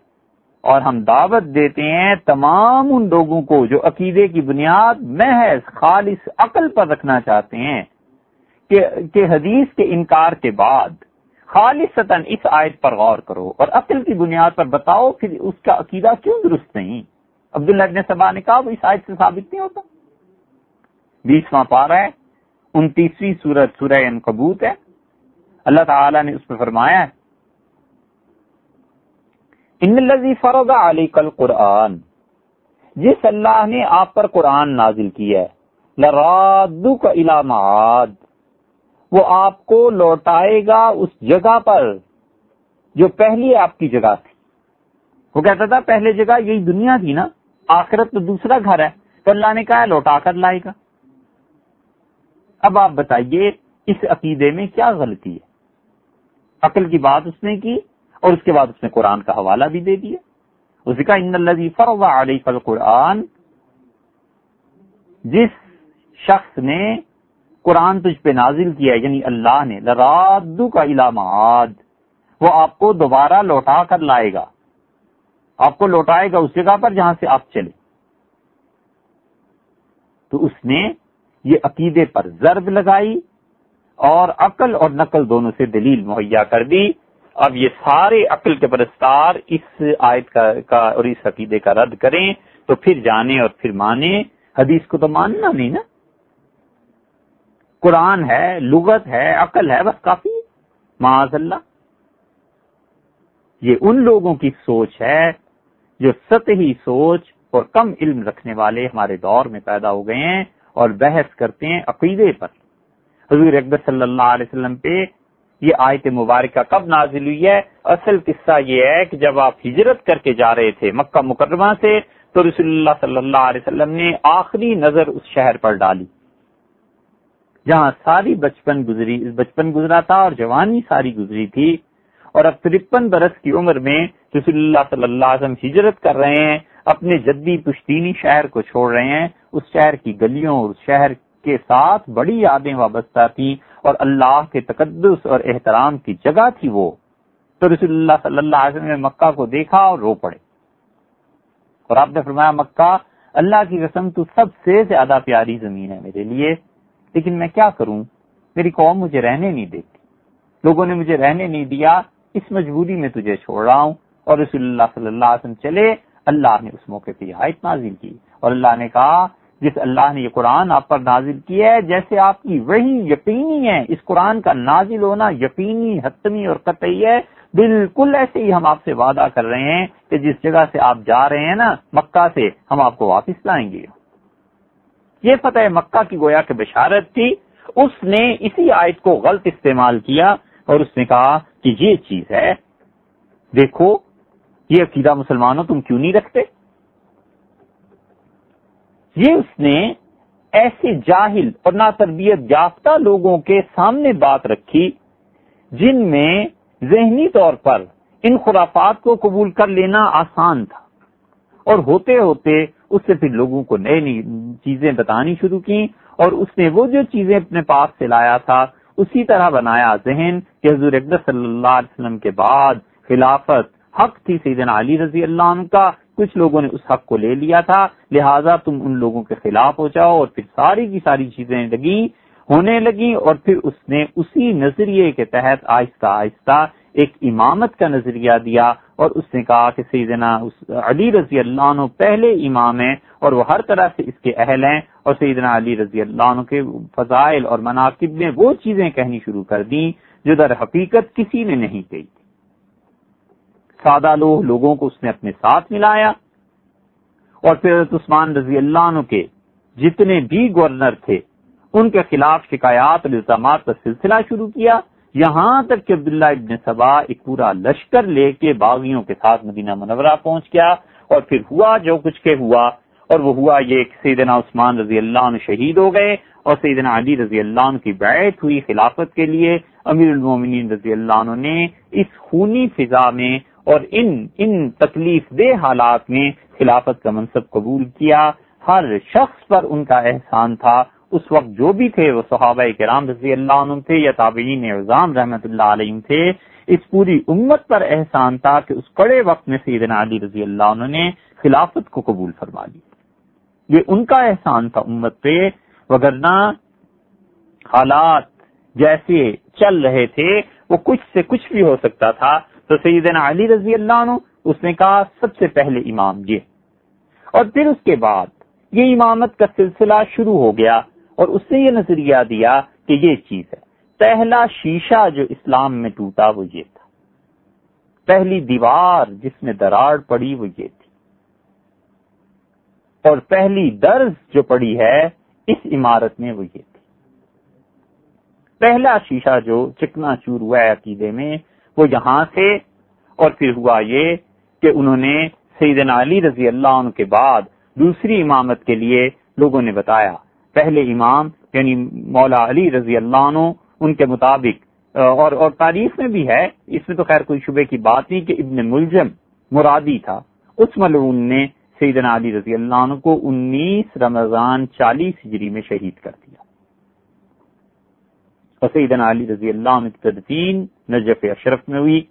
اور ہم دعوت دیتے ہیں تمام ان لوگوں کو جو عقیدے کی بنیاد محض خالص عقل پر رکھنا چاہتے ہیں کہ کہ حدیث کے انکار کے بعد خالصتا اس آیت پر غور کرو اور عقل کی بنیاد پر بتاؤ کہ اس کا عقیدہ کیوں درست نہیں؟ عبداللہ ابن سبا نے کہا وہ اس آیت سے ثابت نہیں ہوتا۔ بیسواں پارا ہے، انتیسویں سورت سورہ کبوت ہے۔ اللہ تعالی نے اس پہ فرمایا ہے ان الذي فرض عليك القرآن۔ جس اللہ نے آپ پر قرآن نازل کیا ہے۔ لرادك الى معاد۔ وہ آپ کو لوٹائے گا اس جگہ پر جو پہلی آپ کی جگہ تھی۔ وہ کہتا تھا، پہلے جگہ یہی دنیا تھی نا، آخرت تو دوسرا گھر ہے۔ تو اللہ نے کہا، لوٹا کر لائے گا۔ اب آپ بتائیے، اس عقیدے میں کیا غلطی ہے؟ عقل کی بات اس نے کی اور اس کے بعد اس نے قرآن کا حوالہ بھی دے دیا۔ اس کا ان الذي فرض عليك القرآن، جس شخص نے قرآن تجھ پہ نازل کیا یعنی اللہ نے لرادو کا علامات وہ آپ کو دوبارہ لوٹا کر لائے گا۔ آپ کو لوٹائے گا اس جگہ پر جہاں سے آپ چلے۔ تو اس نے یہ عقیدے پر ضرب لگائی اور عقل اور نقل دونوں سے دلیل مہیا کر دی۔ اب یہ سارے عقل کے پرستار اس آیت کا اور اس عقیدے کا رد کریں تو پھر جانے اور پھر مانے حدیث کو تو ماننا نہیں نا۔ قرآن ہے، لغت ہے، عقل ہے، بس کافی معاذ اللہ یہ ان لوگوں کی سوچ ہے جو سطحی سوچ اور کم علم رکھنے والے ہمارے دور میں پیدا ہو گئے ہیں اور بحث کرتے ہیں عقیدے پر۔ حضور اکبر صلی اللہ علیہ وسلم پہ یہ آیت مبارکہ کب نازل ہوئی ہے؟ اصل قصہ یہ ہے کہ جب آپ ہجرت کر کے جا رہے تھے مکہ مکرمہ سے، تو رسول اللہ صلی اللہ علیہ وسلم نے آخری نظر اس شہر پر ڈالی۔ جہاں ساری بچپن گزری، بچپن گزرا تھا اور جوانی ساری گزری تھی۔ اور اب ترپن برس کی عمر میں رسول اللہ صلی اللہ علیہ وسلم ہجرت کر رہے ہیں، اپنے جدی پشتینی شہر کو چھوڑ رہے ہیں۔ اس شہر کی گلیوں اور شہر کے ساتھ بڑی یادیں وابستہ تھیں۔ اور اللہ کے تقدس اور احترام کی جگہ تھی وہ، تو رسول اللہ صلی اللہ علیہ وسلم نے مکہ کو دیکھا اور رو پڑے۔ اور آپ نے فرمایا، مکہ، اللہ کی قسم تو سب سے زیادہ پیاری زمین ہے میرے لیے، لیکن میں کیا کروں؟ میری قوم مجھے رہنے نہیں دیتی۔ لوگوں نے مجھے رہنے نہیں دیا، اس مجبوری میں تجھے چھوڑ رہا ہوں۔ اور رسول اللہ صلی اللہ علیہ وسلم چلے، اللہ نے اس موقع پہ یہ نازل کی۔ اور اللہ نے کہا جس اللہ نے یہ قرآن آپ پر نازل کیا ہے، جیسے آپ کی وہی یقینی ہے اس قرآن کا نازل ہونا یقینی، حتمی اور قطعی ہے۔ بالکل ایسے ہی ہم آپ سے وعدہ کر رہے ہیں کہ جس جگہ سے آپ جا رہے ہیں نا، مکہ سے ہم آپ کو واپس لائیں گے۔ یہ فتح مکہ کی گویا کہ بشارت تھی۔ اس نے اسی آیت کو غلط استعمال کیا اور اس نے کہا کہ یہ چیز ہے۔ دیکھو، یہ عقیدہ مسلمانوں تم کیوں نہیں رکھتے؟ یہ اس نے ایسے جاہل اور نا تربیت یافتہ لوگوں کے سامنے بات رکھی جن میں ذہنی طور پر ان خرافات کو قبول کر لینا آسان تھا۔ اور ہوتے ہوتے اس سے پھر لوگوں کو نئی نئی چیزیں بتانی شروع کی اور اس نے وہ جو چیزیں اپنے پاس سے لایا تھا، اسی طرح بنایا ذہن کہ حضور اقدر صلی اللہ علیہ وسلم کے بعد خلافت حق تھی سیدنا علی رضی اللہ عنہ کا کچھ لوگوں نے اس حق کو لے لیا تھا، لہٰذا تم ان لوگوں کے خلاف ہو جاؤ اور پھر ساری کی ساری چیزیں لگی ہونے لگی اور پھر اس نے اسی نظریے کے تحت آہستہ آہستہ ایک امامت کا نظریہ دیا اور اس نے کہا کہ سیدنا علی رضی اللہ عنہ پہلے امام ہیں اور وہ ہر طرح سے اس کے اہل ہیں اور سیدنا علی رضی اللہ عنہ کے فضائل اور مناقب نے وہ چیزیں کہنی شروع کر دیں جو در حقیقت کسی نے نہیں کہی۔ سادہ لوگ لوگوں کو اس نے اپنے ساتھ ملایا۔ اور پھر عثمان رضی اللہ عنہ کے جتنے بھی گورنر تھے، ان کے خلاف شکایات اور الزامات کا سلسلہ شروع کیا۔ یہاں تک کہ عبداللہ ابن سبا ایک پورا لشکر لے کے باغیوں کے ساتھ مدینہ منورہ پہنچ گیا۔ اور پھر ہوا جو کچھ کے ہوا، اور وہ ہوا یہ کہ سیدنا عثمان رضی اللہ عنہ شہید ہو گئے اور سیدنا علی رضی اللہ عنہ کی بیعت ہوئی خلافت کے لیے۔ امیر المومنین رضی اللہ عنہ نے اس خونی فضا میں اور ان ان تکلیف دہ حالات میں خلافت کا منصب قبول کیا۔ ہر شخص پر ان کا احسان تھا۔ اس وقت جو بھی تھے وہ صحابہ کرام رضی اللہ عنہ تھے یا تابعین اعظام رحمت اللہ علیہ تھے۔ اس پوری امت پر احسان تھا کہ اس کڑے وقت میں سیدنا علی رضی اللہ عنہ نے خلافت کو قبول فرما لی۔ یہ ان کا احسان تھا امت پہ۔ وگرنہ حالات جیسے چل رہے تھے، وہ کچھ سے کچھ بھی ہو سکتا تھا۔ تو سیدنا علی رضی اللہ عنہ اس نے کہا، سب سے پہلے امام یہ اور پھر اس کے بعد یہ امامت کا سلسلہ شروع ہو گیا اور اس نے یہ نظریہ دیا کہ یہ چیز ہے۔ پہلا شیشہ جو اسلام میں ٹوٹا وہ یہ تھا۔ پہلی دیوار جس میں دراڑ پڑی وہ یہ تھی۔ اور پہلی درز جو پڑی ہے، اس عمارت میں وہ یہ تھی۔ پہلا شیشہ جو چکنا چور ہوا ہے عقیدے میں وہ یہاں سے اور پھر ہوا یہ کہ انہوں نے سیدنا علی رضی اللہ عنہ کے بعد دوسری امامت کے لیے لوگوں نے بتایا۔ پہلے امام یعنی مولا علی رضی اللہ عنہ، ان کے مطابق۔ اور اور تاریخ میں بھی ہے، اس میں تو خیر کوئی شبے کی بات نہیں کہ ابن ملزم مرادی تھا۔ اس ملعون نے سیدنا علی رضی اللہ عنہ کو انیس رمضان چالیس ہجری میں شہید کر دیا۔ اور سیدنا علی رضی اللہ عنہ کی تدفین نجف اشرف میں ہوئی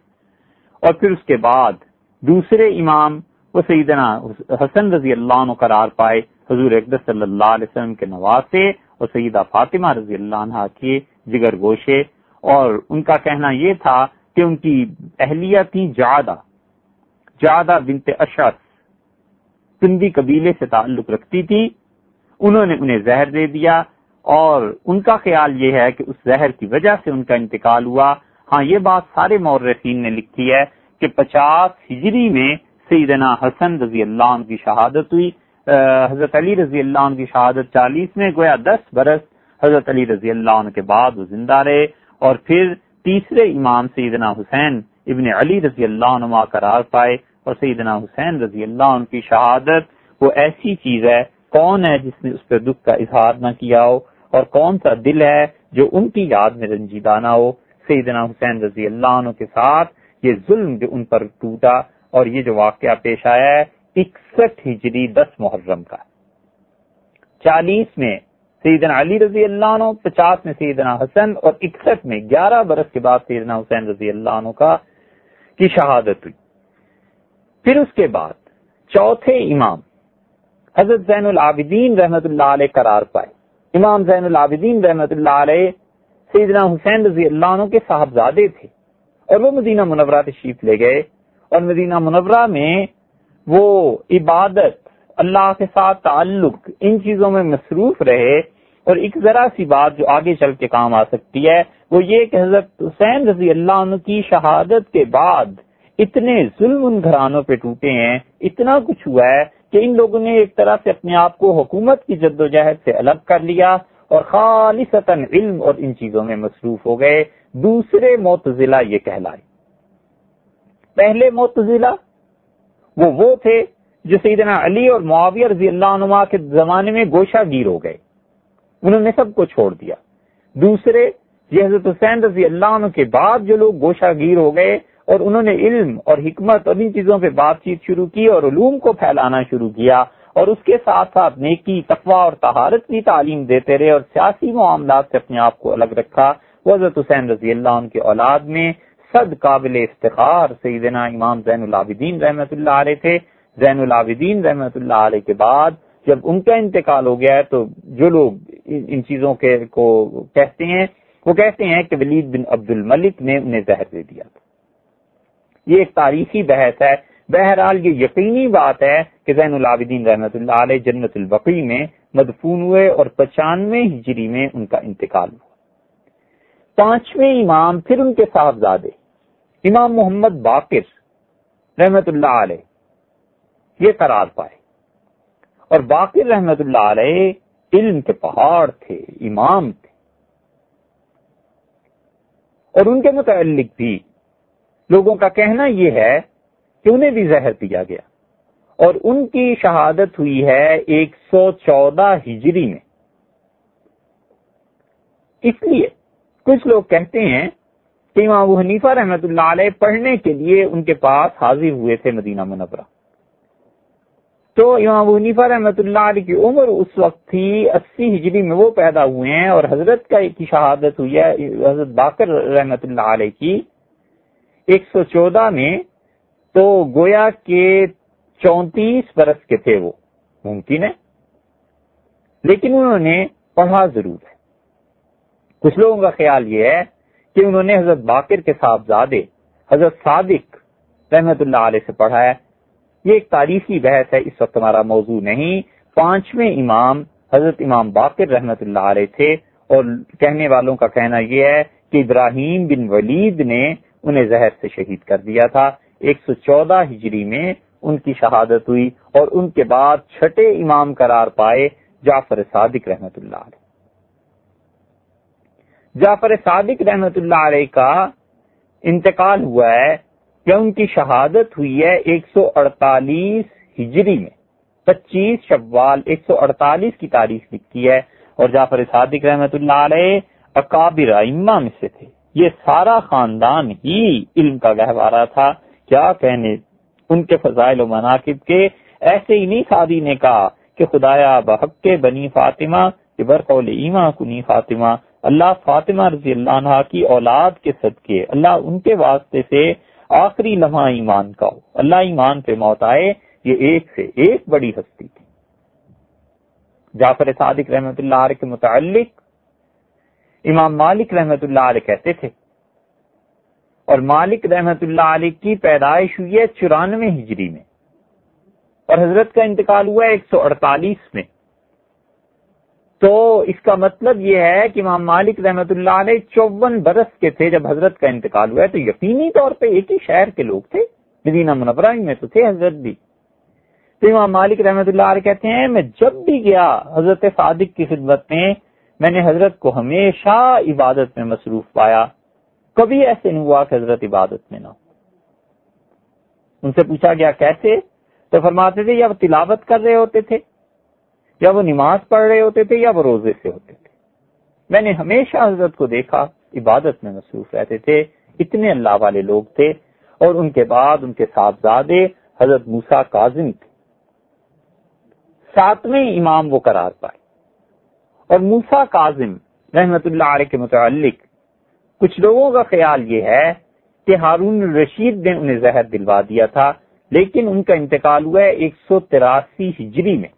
اور پھر اس کے بعد دوسرے امام وہ سیدنا حسن رضی اللہ عنہ قرار پائے حضور اقدس صلی اللہ علیہ وسلم کے نواسے اور سیدہ فاطمہ رضی اللہ عنہ کے جگر گوشے۔ اور ان کا کہنا یہ تھا کہ ان کی اہلیہ تھی جادہ جادہ بنت اشرف سندھی قبیلے سے تعلق رکھتی تھی۔ انہوں نے انہیں زہر دے دیا۔ اور ان کا خیال یہ ہے کہ اس زہر کی وجہ سے ان کا انتقال ہوا۔ ہاں یہ بات سارے مورخین نے لکھی ہے کہ پچاس ہجری میں سیدنا حسن رضی اللہ عنہ کی شہادت ہوئی۔ حضرت علی رضی اللہ عنہ کی شہادت چالیس میں، گویا دس برس حضرت علی رضی اللہ عنہ کے بعد وہ زندہ رہے۔ اور پھر تیسرے امام سیدنا حسین ابن علی رضی اللہ عنہ قرار پائے۔ اور سیدنا حسین رضی اللہ عنہ کی شہادت، وہ ایسی چیز ہے، کون ہے جس نے اس پہ دکھ کا اظہار نہ کیا ہو؟ اور کون سا دل ہے جو ان کی یاد میں رنجیدہ نہ ہو؟ سیدنا حسین رضی اللہ عنہ کے ساتھ یہ ظلم جو ان پر ٹوٹا اور یہ جو واقعہ پیش آیا ہے، اکسٹھ ہجری دس محرم کا۔ چالیس میں سیدنا علی رضی اللہ عنہ، پچاس میں سیدنا حسن اور اکسٹھ میں گیارہ برس کے بعد سیدنا حسین رضی اللہ عنہ کا کی شہادت ہوئی۔ پھر اس کے بعد چوتھے امام حضرت زین العابدین رحمت اللہ علیہ قرار پائے۔ امام زین العابدین رحمت اللہ علیہ سیدنا حسین رضی اللہ عنہ کے صاحبزادے تھے اور وہ مدینہ منورہ تشریف لے گئے اور مدینہ منورہ میں وہ عبادت، اللہ کے ساتھ تعلق ان چیزوں میں مصروف رہے اور ایک ذرا سی بات جو آگے چل کے کام آ سکتی ہے، وہ یہ کہ حضرت حسین رضی اللہ عنہ کی شہادت کے بعد اتنے ظلم ان گھرانوں پہ ٹوٹے ہیں، اتنا کچھ ہوا ہے کہ ان لوگوں نے ایک طرح سے اپنے آپ کو حکومت کی جد و جہد سے الگ کر لیا اور خالی علم اور ان چیزوں میں مصروف ہو گئے۔ دوسرے معتزلہ یہ کہلائے۔ پہلے معتزلہ وہ وہ تھے جو سیدنا علی اور معاویہ رضی اللہ عنہ کے زمانے میں گوشہ گیر ہو گئے۔ انہوں نے سب کو چھوڑ دیا۔ دوسرے یہ حضرت حسین رضی اللہ عنہ کے بعد جو لوگ گوشہ گیر ہو گئے اور انہوں نے علم اور حکمت اور ان چیزوں پہ بات چیت شروع کی اور علوم کو پھیلانا شروع کیا۔ اور اس کے ساتھ ساتھ نیکی تقوا اور تہارت کی تعلیم دیتے رہے اور سیاسی معاملات سے اپنے آپ کو الگ رکھا۔ وہ حضرت حسین رضی اللہ عنہ کے اولاد میں صد قابل افتخار سیدنا امام زین العابدین رحمت اللہ علیہ تھے۔ زین العابدین رحمت اللہ علیہ کے بعد جب ان کا انتقال ہو گیا ہے تو جو لوگ ان چیزوں کے کو کہتے ہیں، وہ کہتے ہیں کہ ولید بن عبد الملک نے انہیں زہر دے دیا تھا۔ یہ ایک تاریخی بحث ہے۔ بہرحال یہ یقینی بات ہے کہ زین العابدین رحمت اللہ علیہ جنت البقی میں مدفون ہوئے اور پچانوے ہجری میں ان کا انتقال ہوا۔ پانچویں امام پھر ان کے صاحبزادے، امام محمد باقر رحمت اللہ علیہ، یہ قرار پائے۔ اور باقر رحمت اللہ علیہ علم کے پہاڑ تھے، امام تھے۔ اور ان کے متعلق بھی لوگوں کا کہنا یہ ہے کہ انہیں بھی زہر دیا گیا؟ اور ان کی شہادت ہوئی ہے ایک سو چودہ ہجری میں۔ اس لیے کچھ لوگ کہتے ہیں کہ امام ابو حنیفہ رحمت اللہ علیہ پڑھنے کے لیے ان کے پاس حاضر ہوئے تھے مدینہ منورہ۔ تو امام ابو حنیفہ رحمت اللہ علیہ کی عمر اس وقت تھی اسی ہجری میں وہ پیدا ہوئے ہیں اور حضرت کا ایک شہادت ہوئی ہے، حضرت باقر رحمت اللہ علیہ کی۔ ایک سو چودہ میں تو گویا کے چونتیس برس کے تھے وہ، ممکن ہے؟ لیکن انہوں نے پڑھا ضرور ہے۔ کچھ لوگوں کا خیال یہ ہے کہ انہوں نے حضرت باقر کے صاحبزادے، حضرت صادق رحمت اللہ علیہ سے پڑھا ہے۔ یہ ایک تاریخی بحث ہے، اس وقت ہمارا موضوع نہیں۔ پانچویں امام حضرت امام باقر رحمت اللہ علیہ تھے اور کہنے والوں کا کہنا یہ ہے کہ ابراہیم بن ولید نے انہیں زہر سے شہید کر دیا تھا۔ ایک سو چودہ ہجری میں ان کی شہادت ہوئی اور ان کے بعد چھٹے امام قرار پائے جعفر صادق رحمت اللہ علیہ۔ جعفر صادق رحمت اللہ علیہ کا انتقال ہوا ہے کہ ان کی شہادت ہوئی ہے ایک سو اڑتالیس ہجری میں۔ پچیس شوال ایک سو اڑتالیس کی تاریخ لکھتی ہے اور جعفر صادق رحمت اللہ علیہ اکابر ائمہ میں سے تھے۔ یہ سارا خاندان ہی علم کا گہوارہ تھا۔ کیا کہنے؟ ان کے فضائل و مناقب کے ایسے ہی نہیں سادی نے کہا کہ خدایا بحق کے بنی فاطمہ، کہ برقول ایما کنی فاطمہ۔ اللہ فاطمہ رضی اللہ عنہ کی اولاد کے صدقے۔ اللہ ان کے واسطے سے آخری لمحہ ایمان کا ہو۔ اللہ ایمان پہ موت آئے، یہ ایک سے ایک بڑی ہستی تھی۔ جعفر صادق رحمت اللہ علیہ کے متعلق امام مالک رحمت اللہ علیہ کہتے تھے اور مالک رحمت اللہ علیہ کی پیدائش ہوئی ہے چورانوے ہجری میں اور حضرت کا انتقال ہوا ہے ایک سو اڑتالیس میں۔ تو اس کا مطلب یہ ہے کہ امام مالک رحمت اللہ علیہ چون برس کے تھے جب حضرت کا انتقال ہوا ہے، تو یقینی طور پہ ایک ہی شہر کے لوگ تھے، مدینہ منورہ میں تو تھے حضرت بھی۔ تو امام مالک رحمت اللہ علیہ کہتے ہیں، میں جب بھی گیا حضرت صادق کی خدمت میں میں نے حضرت کو ہمیشہ عبادت میں مصروف پایا۔ کبھی ایسے نہیں ہوا کہ حضرت عبادت میں نہ ہو۔ ان سے پوچھا گیا، کیسے؟ تو فرماتے تھے، یا وہ تلاوت کر رہے ہوتے تھے، یا وہ نماز پڑھ رہے ہوتے تھے، یا وہ روزے سے ہوتے تھے۔ میں نے ہمیشہ حضرت کو دیکھا، عبادت میں مصروف رہتے تھے، اتنے اللہ والے لوگ تھے۔ اور ان کے بعد ان کے صاحبزادے حضرت موسا کاظم تھے۔ ساتویں امام وہ قرار پائے۔ اور موسا کاظم رحمت اللہ علیہ کے متعلق کچھ لوگوں کا خیال یہ ہے کہ ہارون رشید نے انہیں زہر دلوا دیا تھا، لیکن ان کا انتقال ہوا ہے ایک سو تراسی ہجری میں۔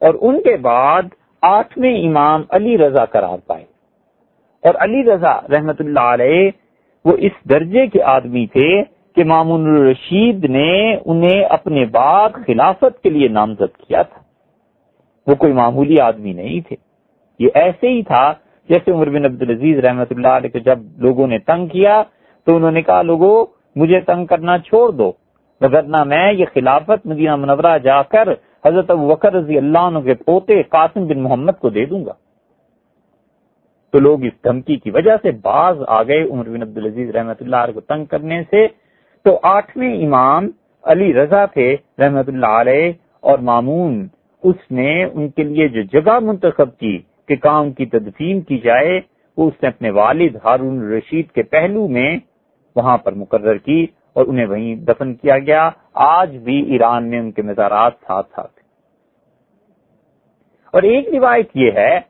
اور ان کے بعد آٹھویں امام علی رضا قرار پائے۔ اور علی رضا رحمت اللہ علیہ وہ اس درجے کے آدمی تھے کہ مامون الرشید نے انہیں اپنے بعد خلافت کے لیے نامزد کیا تھا۔ وہ کوئی معمولی آدمی نہیں تھے۔ یہ ایسے ہی تھا جیسے عمر بن عبد العزیز رحمت اللہ علیہ کو جب لوگوں نے تنگ کیا، تو انہوں نے کہا لوگوں مجھے تنگ کرنا چھوڑ دو۔ وغیرہ میں یہ خلافت مدینہ منورہ جا کر حضرت وکر رضی اللہ عنہ کے پوتے قاسم بن محمد کو دے دوں گا۔ تو لوگ اس دھمکی کی وجہ سے باز آ گئے عمر بن عبد العزیز رحمت اللہ علیہ کو تنگ کرنے سے۔ تو آٹھویں امام علی رضا تھے رحمت اللہ علیہ اور مامون، اس نے ان کے لیے جو جگہ منتخب کی کہ کام کی تدفین کی جائے، وہ اس نے اپنے والد ہارون رشید کے پہلو میں وہاں پر مقرر کی اور انہیں وہیں دفن کیا گیا۔ آج بھی ایران میں ان کے مزارات ساتھ ساتھ اور ایک روایت یہ ہے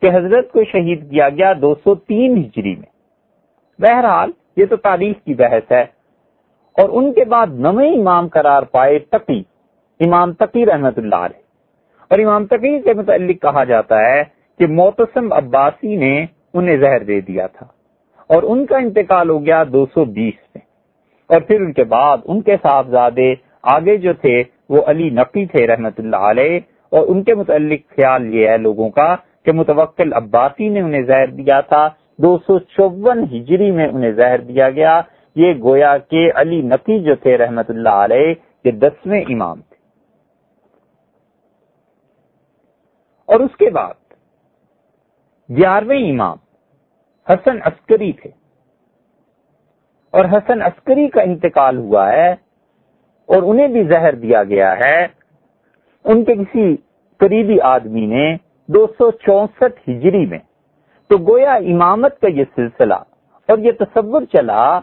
کہ حضرت کو شہید کیا گیا دو سو تین ہجری میں۔ بہرحال یہ تو تاریخ کی بحث ہے۔ اور ان کے بعد نویں امام قرار پائے تقی، امام تقی رحمت اللہ علیہ۔ اور امام تقی کے متعلق کہا جاتا ہے کہ موتسم عباسی نے انہیں زہر دے دیا تھا اور ان کا انتقال ہو گیا دو سو بیس میں۔ اور پھر ان کے بعد ان کے صاحبزادے آگے جو تھے، وہ علی نقی تھے رحمت اللہ علیہ، اور ان کے متعلق خیال یہ ہے لوگوں کا کہ متوکل عباسی نے انہیں زہر دیا تھا۔ دو سو چون ہجری میں انہیں زہر دیا گیا۔ یہ گویا کہ علی نقی جو تھے رحمت اللہ علیہ، یہ دسویں امام تھے۔ اور اس کے بعد گیارہویں امام حسن عسکری تھے۔ اور حسن عسکری کا انتقال ہوا ہے اور انہیں بھی زہر دیا گیا ہے۔ ان کے کسی قریبی آدمی نے دو سو چونسٹھ ہجری میں تو گویا امامت کا یہ سلسلہ اور یہ تصور چلا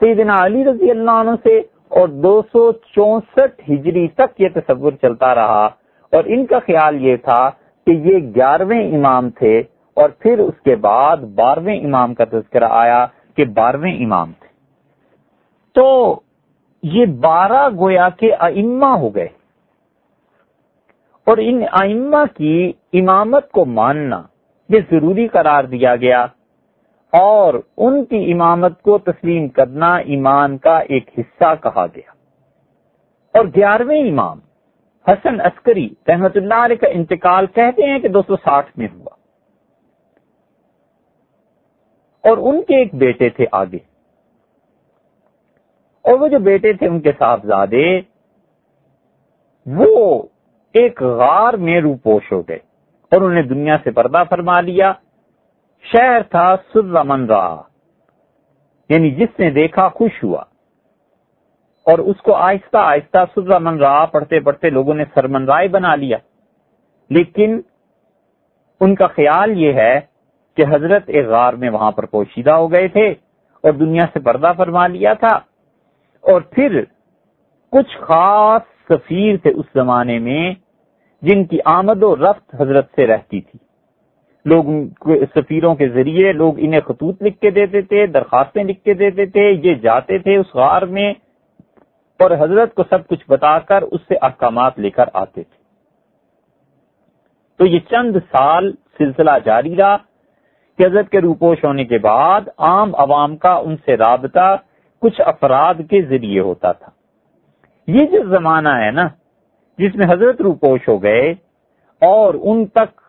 سیدنا علی رضی اللہ عنہ سے اور دو سو چونسٹھ ہجری تک یہ تصور چلتا رہا۔ اور ان کا خیال یہ تھا کہ یہ گیارہویں امام تھے۔ اور پھر اس کے بعد بارہویں امام کا تذکرہ آیا کہ بارہویں امام تھے۔ تو یہ بارہ گویا کے ائمہ ہو گئے۔ اور ان ائمہ کی امامت کو ماننا یہ ضروری قرار دیا گیا۔ اور ان کی امامت کو تسلیم کرنا ایمان کا ایک حصہ کہا گیا۔ اور گیارہویں امام حسن عسکری رحمت اللہ علیہ کا انتقال کہتے ہیں کہ دو سو ساٹھ میں ہوا۔ اور ان کے ایک بیٹے تھے آگے۔ اور وہ جو بیٹے تھے ان کے صاحبزادے، وہ ایک غار میں روپوش ہو گئے اور انہوں نے دنیا سے پردہ فرما لیا۔ شہر تھا سر من یعنی جس نے دیکھا خوش ہوا۔ اور اس کو آہستہ آہستہ سر من پڑھتے پڑھتے لوگوں نے سرمن رائے بنا لیا۔ لیکن ان کا خیال یہ ہے کہ حضرت ایک غار میں وہاں پر پوشیدہ ہو گئے تھے اور دنیا سے پردہ فرما لیا تھا۔ اور پھر کچھ خاص سفیر تھے اس زمانے میں جن کی آمد و رفت حضرت سے رہتی تھی۔ لوگ سفیروں کے ذریعے لوگ انہیں خطوط لکھ کے دیتے تھے، درخواستیں لکھ کے دیتے تھے، یہ جاتے تھے اس غار میں۔ اور حضرت کو سب کچھ بتا کر اس سے احکامات لے کر آتے تھے۔ تو یہ چند سال سلسلہ جاری رہا۔ کہ حضرت کے روپوش ہونے کے بعد عام عوام کا ان سے رابطہ کچھ افراد کے ذریعے ہوتا تھا۔ یہ جو زمانہ ہے نا، جس میں حضرت روپوش ہو گئے اور ان تک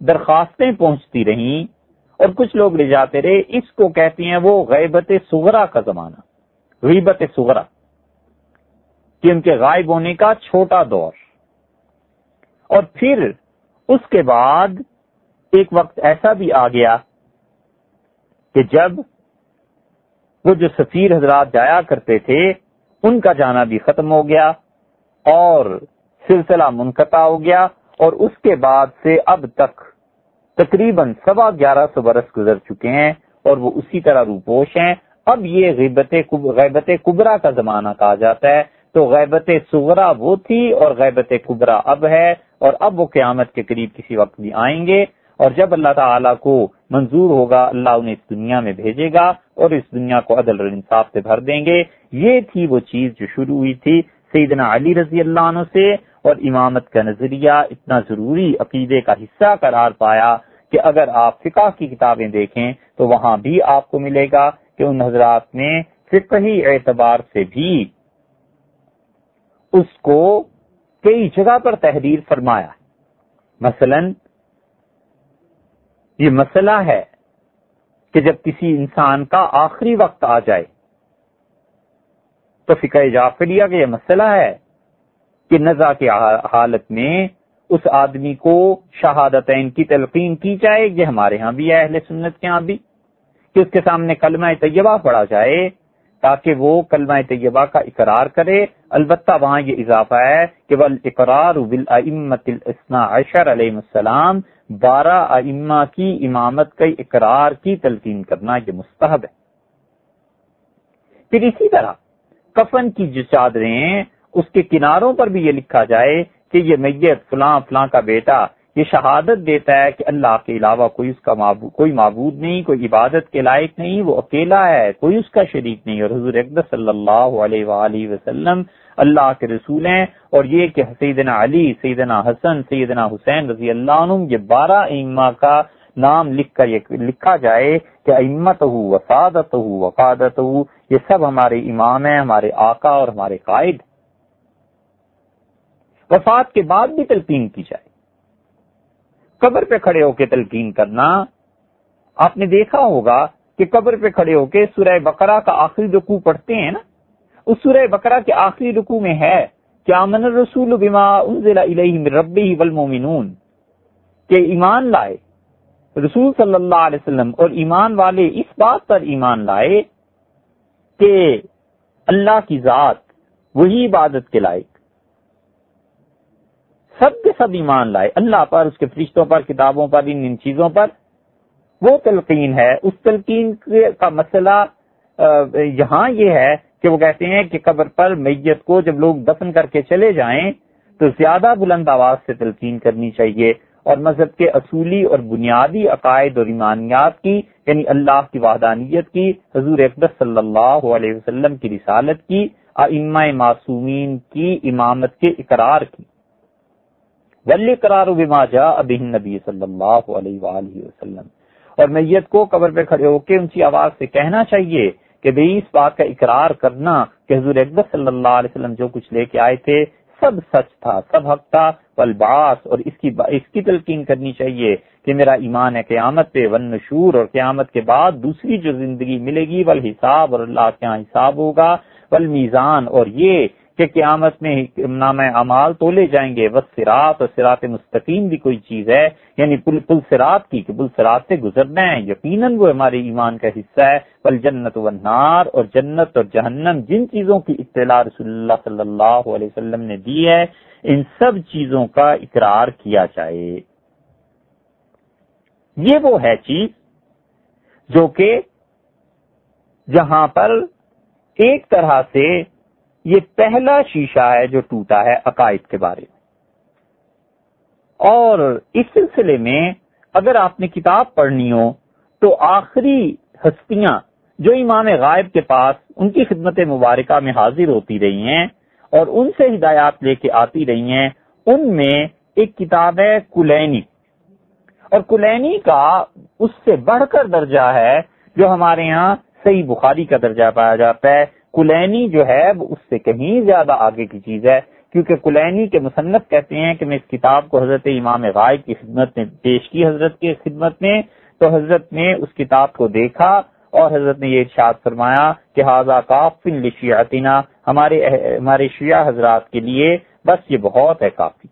درخواستیں پہنچتی رہیں اور کچھ لوگ لے جاتے رہے، اس کو کہتے ہیں وہ غیبت سغرا کا زمانہ۔ غیبت سغرا کہ ان کے غائب ہونے کا چھوٹا دور۔ اور پھر اس کے بعد ایک وقت ایسا بھی آ گیا کہ جب وہ جو سفیر حضرات جایا کرتے تھے، ان کا جانا بھی ختم ہو گیا اور سلسلہ منقطع ہو گیا اور اس کے بعد سے اب تک تقریباً سوا گیارہ سو برس گزر چکے ہیں اور وہ اسی طرح روپوش ہیں۔ اب یہ غیبت غیبت کبرا کا زمانہ کہا جاتا ہے۔ تو غیبت سغرا وہ تھی اور غیبت کبرا اب ہے اور اب وہ قیامت کے قریب کسی وقت بھی آئیں گے۔ اور جب اللہ تعالیٰ کو منظور ہوگا، اللہ انہیں اس دنیا میں بھیجے گا اور اس دنیا کو عدل اور انصاف سے بھر دیں گے۔ یہ تھی وہ چیز جو شروع ہوئی تھی سیدنا علی رضی اللہ عنہ سے اور امامت کا نظریہ اتنا ضروری عقیدے کا حصہ قرار پایا کہ اگر آپ فقہ کی کتابیں دیکھیں تو وہاں بھی آپ کو ملے گا کہ ان حضرات نے فقہی اعتبار سے بھی اس کو کئی جگہ پر تحریر فرمایا۔ مثلاً یہ مسئلہ ہے کہ جب کسی انسان کا آخری وقت آ جائے، تو فکر جعفریہ کا یہ مسئلہ ہے کہ نزا کی حالت میں اس آدمی کو شہادتین کی تلقین کی جائے، یہ ہمارے ہاں بھی ہے، اہل سنت کے ہاں بھی، کہ اس کے سامنے کلمہ طیبہ پڑھا جائے تاکہ وہ کلمہ طیبہ کا اقرار کرے۔ البتہ وہاں یہ اضافہ ہے کہ وہ اقرار عشر علیہ السلام بارہ ائمہ کی امامت کا اقرار کی تلقین کرنا یہ مستحب ہے۔ پھر اسی طرح کفن کی جو چادریں اس کے کناروں پر بھی یہ لکھا جائے کہ یہ میت فلاں فلاں کا بیٹا یہ شہادت دیتا ہے کہ اللہ کے علاوہ کوئی اس کا معبود کوئی معبود نہیں، کوئی عبادت کے لائق نہیں، وہ اکیلا ہے، کوئی اس کا شریک نہیں۔ اور حضور اقدس صلی اللہ علیہ وآلہ وسلم اللہ کے رسول ہیں۔ اور یہ کہ سیدنا علی، سیدنا حسن، سیدنا حسین رضی اللہ عنہ یہ بارہ اما کا نام لکھ کر یہ لکھا جائے کہ امت ہو وسادت ہو وقادت ہو یہ سب ہمارے امام ہیں، ہمارے آقا اور ہمارے قائد۔ وفات کے بعد بھی تلقین کی جائے۔ قبر پہ کھڑے ہو کے تلقین کرنا، آپ نے دیکھا ہوگا کہ قبر پہ کھڑے ہو کے سورہ بقرہ کا آخری رکوع پڑھتے ہیں نا؟ اس سورہ بقرہ کے آخری رکوع میں ہے کیا من رسول بما انزل الیہ من ربی والمومنون کہ ایمان لائے۔ رسول صلی اللہ علیہ وسلم اور ایمان والے اس بات پر ایمان لائے کہ اللہ کی ذات وہی عبادت کے لائق سب کے سب ایمان لائے۔ اللہ پر، اس کے فرشتوں پر، کتابوں پر، ان ان چیزوں پر۔ وہ تلقین ہے۔ اس تلقین کا مسئلہ یہاں یہ ہے کہ وہ کہتے ہیں کہ قبر پر میت کو جب لوگ دفن کر کے چلے جائیں، تو زیادہ بلند آواز سے تلقین کرنی چاہیے۔ اور مذہب کے اصولی اور بنیادی عقائد اور ایمانیات کی یعنی اللہ کی وحدانیت کی، حضور اقدس صلی اللہ علیہ وسلم کی رسالت کی، ائمہ معصومین کی امامت کے اقرار کی۔ ولی قرار بما جاء به النبی صلی اللہ علیہ وآلہ وسلم۔ اور میت کو قبر پہ کھڑے ہو کے اونچی آواز سے کہنا چاہیے کہ بھئی اس بات کا اقرار کرنا کہ حضور اکبر صلی اللہ علیہ وسلم جو کچھ لے کے آئے تھے، سب سچ تھا، سب حق تھا۔ والباس اور اس کی اس کی تلقین کرنی چاہیے کہ میرا ایمان ہے قیامت پہ ون نشور اور قیامت کے بعد دوسری جو زندگی ملے گی، والحساب، اور اللہ کے یہاں حساب ہوگا۔ والمیزان، اور یہ کہ قیامت میں نام امال تولے جائیں گے، بس سرات اور سرات مستقیم بھی کوئی چیز ہے یعنی پل پل سرات کی کہ پل سرات سے گزرنا ہے۔ یقیناً وہ ہمارے ایمان کا حصہ ہے۔ پل جنت و نار اور جنت اور جہنم، جن چیزوں کی اطلاع رسول اللہ صلی اللہ علیہ وسلم نے دی ہے، ان سب چیزوں کا اقرار کیا جائے۔ یہ وہ ہے چیز جو کہ جہاں پر ایک طرح سے یہ پہلا شیشہ ہے جو ٹوٹا ہے عقائد کے بارے میں۔ اور اس سلسلے میں اگر آپ نے کتاب پڑھنی ہو تو آخری ہستیاں جو امام غائب کے پاس ان کی خدمت مبارکہ میں حاضر ہوتی رہی ہیں اور ان سے ہدایات لے کے آتی رہی ہیں، ان میں ایک کتاب ہے کلینی۔ اور کلینی کا اس سے بڑھ کر درجہ ہے جو ہمارے یہاں صحیح بخاری کا درجہ پایا جاتا ہے۔ کلینی جو ہے وہ اس سے کہیں زیادہ آگے کی چیز ہے، کیونکہ کلینی کے مصنف کہتے ہیں کہ میں اس کتاب کو حضرت امام غائب کی خدمت میں پیش کی، حضرت کی خدمت میں، تو حضرت نے اس کتاب کو دیکھا اور حضرت نے یہ ارشاد فرمایا کہ حاضہ کافن لشیعتنا ہمارے ہمارے شیعہ حضرات کے لیے بس یہ بہت ہے کافی۔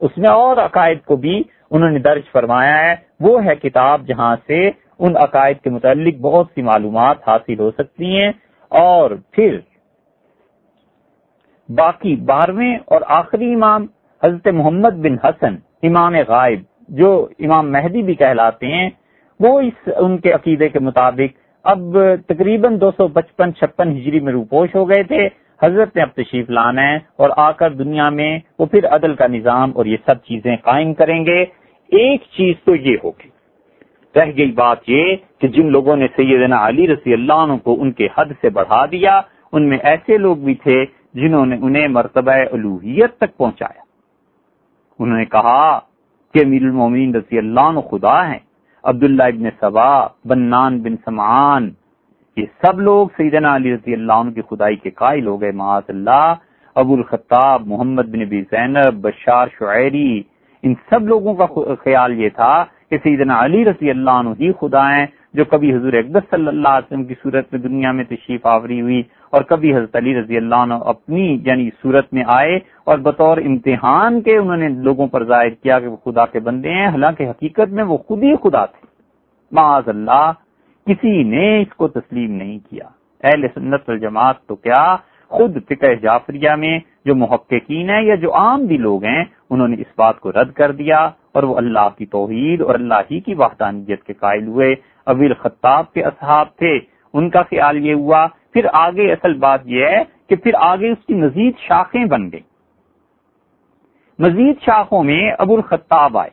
اس میں اور عقائد کو بھی انہوں نے درج فرمایا ہے، وہ ہے کتاب جہاں سے ان عقائد کے متعلق بہت سی معلومات حاصل ہو سکتی ہیں۔ اور پھر باقی بارہویں اور آخری امام حضرت محمد بن حسن، امام غائب، جو امام مہدی بھی کہلاتے ہیں، وہ اس ان کے عقیدے کے مطابق اب تقریباً دو سو پچپن، چھپن ہجری میں روپوش ہو گئے تھے۔ حضرت نے اب تشریف لانا ہے اور آ کر دنیا میں وہ پھر عدل کا نظام اور یہ سب چیزیں قائم کریں گے۔ ایک چیز تو یہ ہوگی رہ گئی بات یہ کہ جن لوگوں نے سیدنا علی رضی اللہ عنہ کو ان کے حد سے بڑھا دیا، ان میں ایسے لوگ بھی تھے جنہوں نے انہیں مرتبہ الوحیت تک پہنچایا۔ انہوں نے کہا کہ امیر المومین رضی اللہ عنہ خدا ہیں، عبداللہ ابن سبا، بنان بن سمان یہ سب لوگ سیدنا علی رضی اللہ عنہ کی خدائی کے قائل ہو گئے، معاذ اللہ، ابو الخطاب، محمد بن بی زینب، بشار شعری ان سب لوگوں کا خیال یہ تھا کہ سیدنا علی رضی اللہ عنہ ہی خدا ہیں، جو کبھی حضور اقدس صلی اللہ علیہ وسلم کی صورت میں دنیا میں تشریف آوری ہوئی اور کبھی حضرت علی رضی اللہ عنہ اپنی یعنی صورت میں آئے اور بطور امتحان کے انہوں نے لوگوں پر ظاہر کیا کہ وہ خدا کے بندے ہیں، حالانکہ حقیقت میں وہ خود ہی خدا تھے۔ معاذ اللہ، کسی نے اس کو تسلیم نہیں کیا۔ اہل سنت الجماعت تو کیا، خود فقہ جعفریہ میں جو محققین ہیں یا جو عام بھی لوگ ہیں، انہوں نے اس بات کو رد کر دیا۔ اور وہ اللہ کی توحید اور اللہ ہی کی وحدانیت کے قائل ہوئے۔ ابیر خطاب کے اصحاب تھے۔ ان کا خیال یہ ہوا، پھر آگے اصل بات یہ ہے کہ پھر آگے اس کی مزید شاخیں بن گئی مزید شاخوں میں ابو الخطاب آئے۔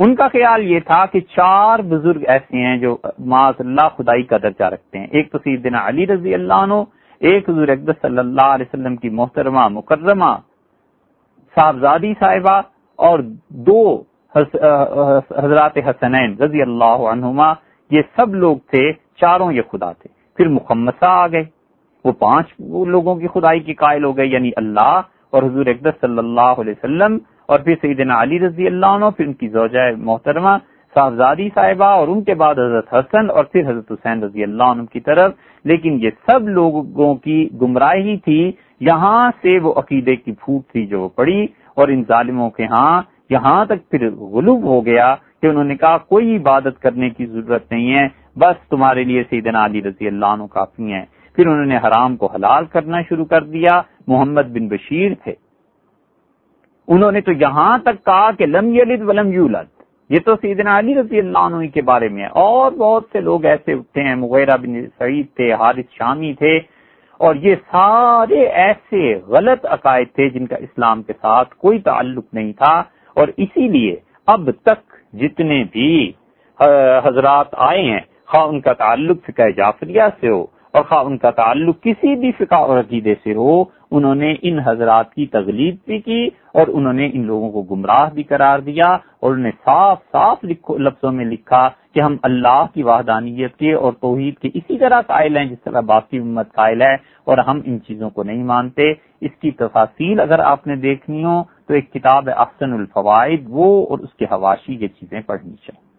ان کا خیال یہ تھا کہ چار بزرگ ایسے ہیں جو معاذ اللہ خدائی کا درجہ رکھتے ہیں۔ ایک تو سیدنا علی رضی اللہ عنہ، ایک حضور اقدس صلی اللہ علیہ وسلم کی محترمہ، مکرمہ، صاحبزادی صاحبہ اور دو حضرات حسنین رضی اللہ عنہما، یہ سب لوگ تھے، چاروں یہ خدا تھے۔ پھر محمد آ گئے۔ وہ پانچ لوگوں کی خدائی کی قائل ہو گئے یعنی اللہ اور حضور اقدس صلی اللہ علیہ وسلم۔ اور پھر سیدنا علی رضی اللہ عنہ، پھر ان کی زوجہ محترمہ صاحبزادی صاحبہ اور ان کے بعد حضرت حسن اور پھر حضرت حسین رضی اللہ عنہ کی طرف۔ لیکن یہ سب لوگوں کی گمراہی تھی۔ یہاں سے وہ عقیدے کی پھوٹ تھی جو وہ پڑی اور ان ظالموں کے ہاں یہاں تک پھر غلوب ہو گیا کہ انہوں نے کہا کوئی عبادت کرنے کی ضرورت نہیں ہے، بس تمہارے لیے سیدنا علی رضی اللہ عنہ کافی ہیں۔ پھر انہوں نے حرام کو حلال کرنا شروع کر دیا، محمد بن بشیر تھے۔ انہوں نے تو یہاں تک کہا کہ لم یلد ولم یولد۔ یہ تو سیدنا علی رضی اللہ عنہ کے بارے میں ہے۔ اور بہت سے لوگ ایسے اٹھتے ہیں، مغیرہ بن سعید تھے، حارث شامی تھے۔ اور یہ سارے ایسے غلط عقائد تھے جن کا اسلام کے ساتھ کوئی تعلق نہیں تھا۔ اور اسی لیے اب تک جتنے بھی حضرات آئے ہیں، خواہ ان کا تعلق فقہ جعفریہ سے ہو اور خواہ ان کا تعلق کسی بھی فقہ اور عقیدے سے ہو، انہوں نے ان حضرات کی تغلیب بھی کی اور انہوں نے ان لوگوں کو گمراہ بھی قرار دیا اور انہوں نے صاف صاف لفظوں میں لکھا کہ ہم اللہ کی وحدانیت کے اور توحید کے اسی طرح قائل ہیں جس طرح باقی امت قائل ہے اور ہم ان چیزوں کو نہیں مانتے۔ اس کی تفاصیل اگر آپ نے دیکھنی ہو تو ایک کتاب ہے افسن الفوائد، وہ اور اس کے حواشی یہ چیزیں پڑھنی چاہیے۔